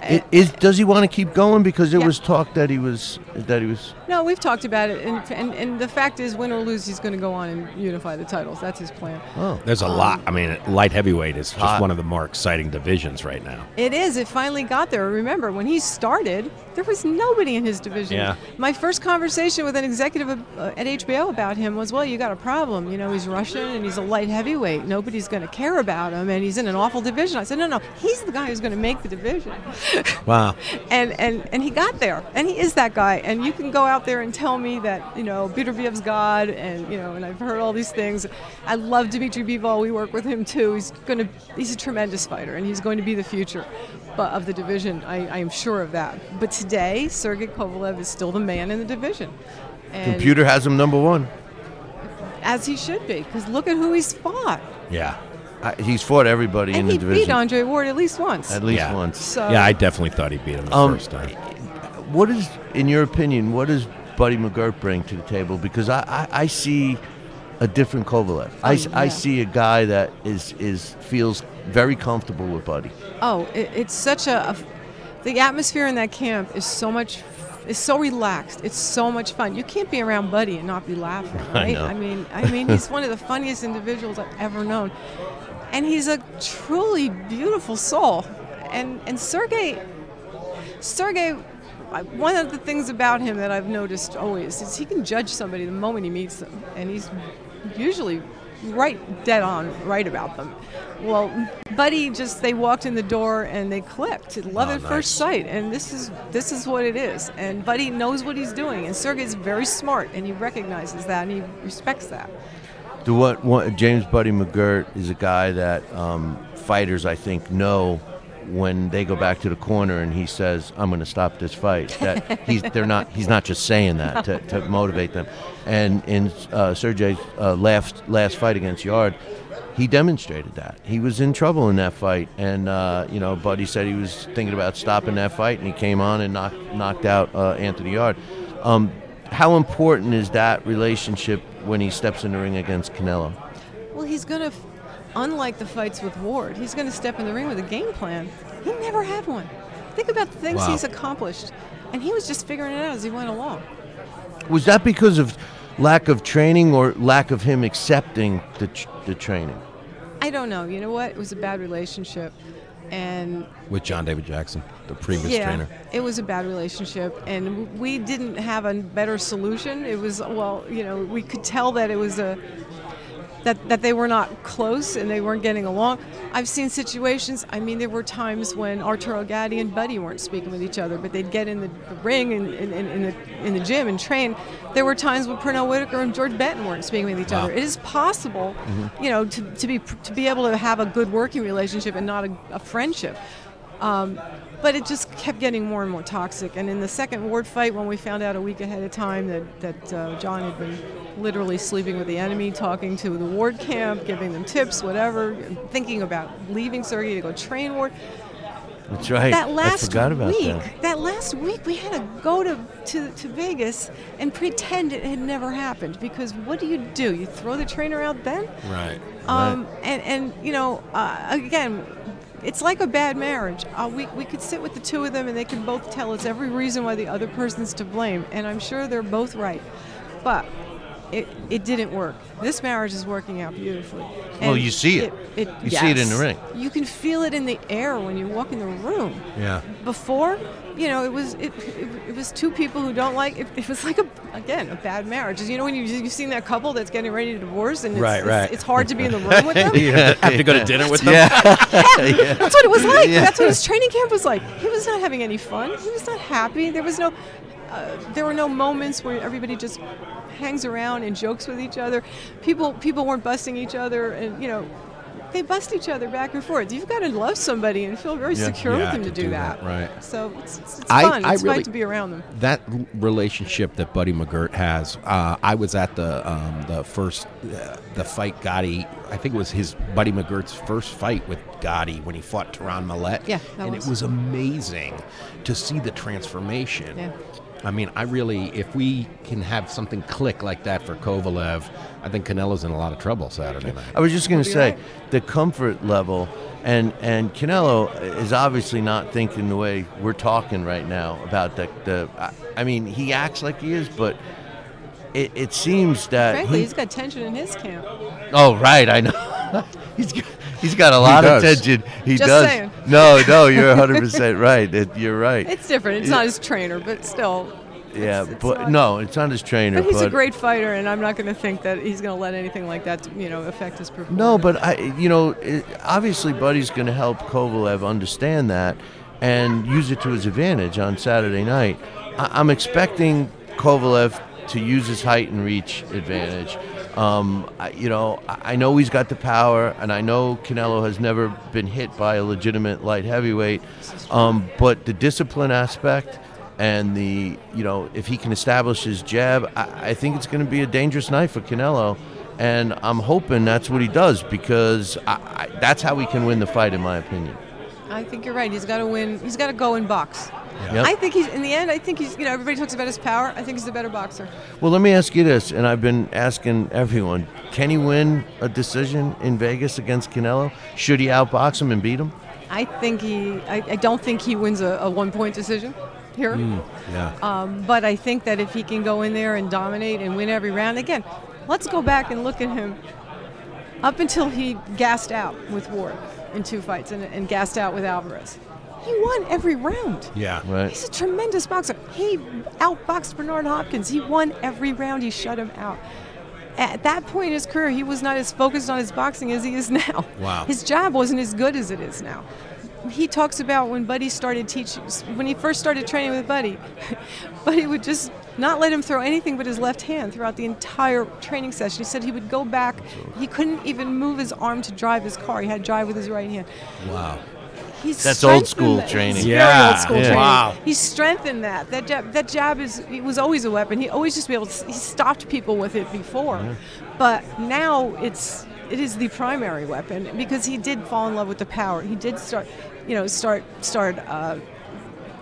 It, is does he want to keep going? Because there Yeah. was talk that he was that he was. No, we've talked about it, and, and, and the fact is, win or lose, he's going to go on and unify the titles. That's his plan. Oh, There's a lot. I mean, light heavyweight is just Hot. one of the more exciting divisions right now. It is. It finally got there. Remember, when he started, there was nobody in his division. Yeah. My first conversation with an executive uh, at HBO about him was, well, you got a problem. You know, he's Russian and he's a light heavyweight. Nobody's going to care about him, and he's in an awful division. I said, no, no, he's the guy who's going to make the division. Wow. and, and, and he got there, and he is that guy. And you can go out there and tell me that, you know, Beterbiev's God, and, you know, and I've heard all these things. I love Dmitry Bivol. We work with him too. He's going to, he's a tremendous fighter, and he's going to be the future of the division. I, I am sure of that. But today, Sergey Kovalev is still the man in the division. And Computer has him number one. As he should be, because look at who he's fought. Yeah. I, he's fought everybody in And the he division. beat Andre Ward at least once. At least Yeah. once. So- yeah, I definitely thought he beat him the Um, first time. What is, in your opinion, what does Buddy McGirt bring to the table? Because I, I, I see a different Kovalev. I, s- Oh, I yeah. see a guy that is, is feels very comfortable with Buddy. Oh, it, it's such a, a- The atmosphere in that camp is so much. Is so relaxed. It's so much fun. You can't be around Buddy and not be laughing, I right? know. mean, I mean, he's one of the funniest individuals I've ever known, and he's a truly beautiful soul. And and Sergey, Sergey, one of the things about him that I've noticed always is he can judge somebody the moment he meets them, and he's usually right dead on right about them. Well, Buddy just they walked in the door and they clicked. Love Oh, at nice. first sight, and this is this is what it is. And Buddy knows what he's doing, and Sergey's very smart, and he recognizes that and he respects that. Do what, what James Buddy McGirt is a guy that um, fighters I think know when they go back to the corner and he says, "I'm going to stop this fight." That he's they're not he's not just saying that to, to motivate them. And in uh, Sergey's uh, last last fight against Yarde, he demonstrated that he was in trouble in that fight, and uh, you know, Buddy said he was thinking about stopping that fight, and he came on and knocked knocked out uh, Anthony Yarde. Um, how important is that relationship when he steps in the ring against Canelo? Well, he's going to, unlike the fights with Ward, he's going to step in the ring with a game plan. He never had one. Think about the things Wow. he's accomplished, and he was just figuring it out as he went along. Was that because of lack of training or lack of him accepting the, tr- the training? I don't know. You know what? It was a bad relationship, and With John David Jackson, the previous yeah, trainer. it was a bad relationship, and we didn't have a better solution. It was well, you know, we could tell that it was a that that they were not close and they weren't getting along. I've seen situations. I mean, there were times when Arturo Gatti and Buddy weren't speaking with each other, but they'd get in the, the ring and in, in, in, the in the gym and train. There were times when Pernell Whitaker and George Benton weren't speaking with each Wow. other. It is possible, Mhm. you know, to, to be to be able to have a good working relationship and not a, a friendship. Um, but it just kept getting more and more toxic. And in the second Ward fight, when we found out a week ahead of time that, that uh, John had been literally sleeping with the enemy, talking to the Ward camp, giving them tips, whatever, thinking about leaving Sergey to go train Ward. That's right. That last I forgot about week, that. last week, we had to go to, to, to Vegas and pretend it had never happened. Because what do you do? You throw the trainer out then? Right. Um, and, and, you know, uh, again, it's like a bad marriage. Uh, we, we could sit with the two of them and they can both tell us every reason why the other person's to blame. And I'm sure they're both right. But it, it didn't work. This marriage is working out beautifully. Well, you see it. You see it in the ring. You can feel it in the air when you walk in the room. Yeah. Before, you know, it was it, it, it was two people who don't like. It, it was like a again a bad marriage. You know when you you've seen that couple that's getting ready to divorce and it's, Right, right. it's hard to be in the room with them. Yeah. Have to go to dinner with them? Yeah. Yeah, That's what it was like. Yeah. That's what his training camp was like. He was not having any fun. He was not happy. There was no, uh, there were no moments where everybody just hangs around and jokes with each other. People, people weren't busting each other, and you know, they bust each other back and forth. You've got to love somebody and feel very Yeah. secure Yeah, with them to, to do, do that. that, right. So it's, it's, it's I- fun. I it's really- fun to be around them. That relationship that Buddy McGirt has, uh, I was at the um, the first uh, the fight Gatti. I think it was his Buddy McGirt's first fight with Gatti when he fought Terron Millett. Yeah, that and was. it was amazing to see the transformation. Yeah. I mean, I really, if we can have something click like that for Kovalev, I think Canelo's in a lot of trouble Saturday night. I was just going to say the comfort level, and and Canelo is obviously not thinking the way we're talking right now about the the. I, I mean, he acts like he is, but it, it seems that Frankly, he- he's got tension in his camp. Oh right, I know. he's got, he's got a lot of tension. He Just does. saying. No, no, you're 100 percent right. It, you're right. It's different. It's Yeah. not his trainer, but still. Yeah, it's but no, it's not his trainer. But he's a great fighter, and I'm not going to think that he's going to let anything like that, you know, affect his performance. No, but I, you know, it, obviously, Buddy's going to help Kovalev understand that and use it to his advantage on Saturday night. I, I'm expecting Kovalev to use his height and reach advantage. Um, I, you know, I I know he's got the power, and I know Canelo has never been hit by a legitimate light heavyweight. Um, but the discipline aspect and the, you know, if he can establish his jab, I, I think it's going to be a dangerous night for Canelo. And I'm hoping that's what he does because I, I, that's how he can win the fight, in my opinion. I think you're right. He's got to win. He's got to go in box. Yep. I think he's in the end. I think he's. You know, everybody talks about his power. I think he's the better boxer. Well, let me ask you this, and I've been asking everyone: Can he win a decision in Vegas against Canelo? Should he outbox him and beat him? I think he. I, I don't think he wins a, a one point decision here. yeah. Um, but I think that if he can go in there and dominate and win every round, again, let's go back and look at him up until he gassed out with Ward in two fights and, and gassed out with Alvarez. He won every round. Yeah. Right. He's a tremendous boxer. He outboxed Bernard Hopkins. He won every round. He shut him out. At that point in his career, he was not as focused on his boxing as he is now. Wow. His job wasn't as good as it is now. He talks about when Buddy started teaching, when he first started training with Buddy, Buddy would just not let him throw anything but his left hand throughout the entire training session. He said he would go back, he couldn't even move his arm to drive his car. He had to drive with his right hand. Wow. He's That's old school that. training. He's Yeah, old school yeah. training. Wow. He's strengthened that. That jab, that jab is it was always a weapon. He always just be able to. He stopped people with it before, but now it's it is the primary weapon because he did fall in love with the power. He did start, you know, start start uh,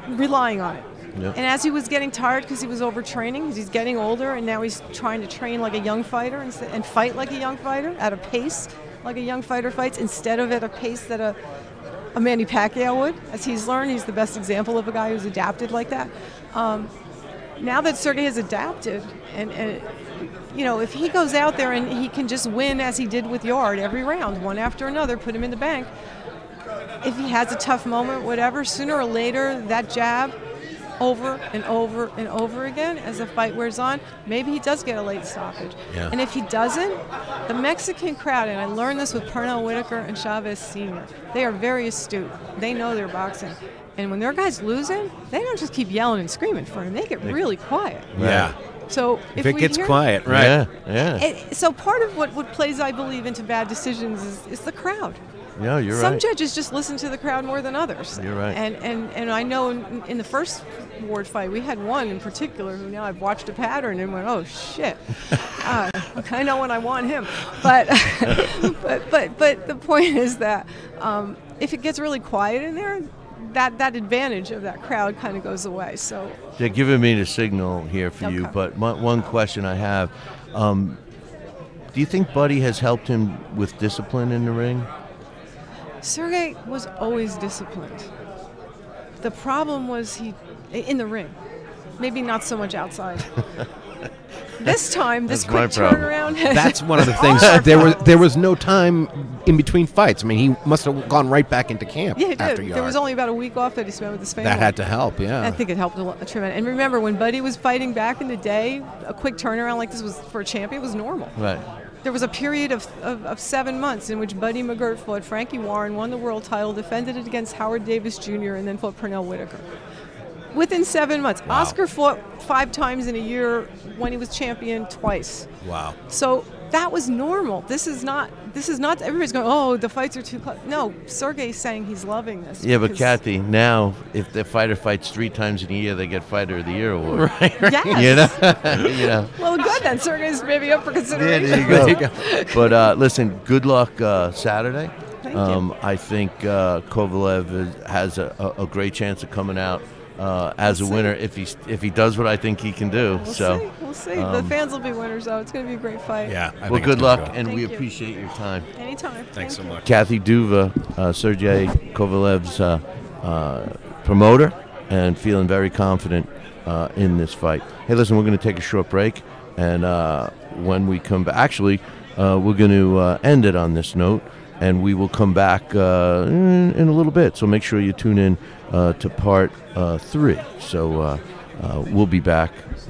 relying on it. Yep. And as he was getting tired because he was overtraining, he's getting older, and now he's trying to train like a young fighter and, and fight like a young fighter at a pace like a young fighter fights instead of at a pace that a a Manny Pacquiao would. As he's learned, he's the best example of a guy who's adapted like that. Um, now that Sergey has adapted and, and you know, if he goes out there and he can just win as he did with Yarde every round, one after another, put him in the bank. If he has a tough moment, whatever, sooner or later that jab over and over and over again as the fight wears on, maybe he does get a late stoppage. Yeah. And if he doesn't, the Mexican crowd, and I learned this with Pernell Whitaker and Chavez Sr., they are very astute. They know their boxing. And when their guy's losing, they don't just keep yelling and screaming for him. They get really quiet. Yeah. So if, If it gets hear- quiet, right? Yeah, yeah. It- so part of what, what plays, I believe, into bad decisions is, is the crowd. Yeah, you're Some right. judges just listen to the crowd more than others. You're right. And and, and I know in, in the first Ward fight, we had one in particular who now I've watched a pattern and went, oh shit, uh, I know when I want him. But but but but the point is that um, if it gets really quiet in there, that that advantage of that crowd kind of goes away. So They're giving me the signal here for you, but one, one question I have: um, Do you think Buddy has helped him with discipline in the ring? Sergey was always disciplined. The problem was he in the ring, maybe not so much outside. this time, this That's quick turnaround. That's one of the things. There was there was no time in between fights. I mean, he must have gone right back into camp Yeah, he after did. Yarde. There was only about a week off that he spent with his family. that had to help. Yeah. I think it helped a lot, tremendous. And remember, when Buddy was fighting back in the day, a quick turnaround like this was for a champion was normal. Right. There was a period of, of, of seven months in which Buddy McGirt fought Frankie Warren, won the world title, defended it against Howard Davis Jr., and then fought Pernell Whitaker. Within seven months, Oscar fought five times in a year when he was champion twice. Wow. So that was normal. This is not. This is not. Everybody's going. Oh, the fights are too close. No, Sergey's saying he's loving this. Yeah, but Kathy, now if the fighter fights three times in a year, they get Fighter of the Year award. Right. Yes. You know. you know. Well, good then. Sergey's maybe up for consideration. Yeah, consideration. there you go. but uh, listen, good luck uh, Saturday. Thank you. um, I think uh, Kovalev is, has a, a, a great chance of coming out uh, as We'll a see. winner if he if he does what I think he can do. We'll so see. We'll see. the um, fans will be winners, though. It's going to be a great fight. Yeah. I well, good luck, and we you. appreciate your time. Anytime. Thanks so Thank you. much. Kathy Duva, uh, Sergey Kovalev's uh, uh, promoter, and feeling very confident uh, in this fight. Hey, listen, we're going to take a short break, and uh, when we come back, actually, uh, we're going to uh, end it on this note, and we will come back uh, in, in a little bit. So make sure you tune in uh, to part uh, three. So uh, uh, we'll be back short.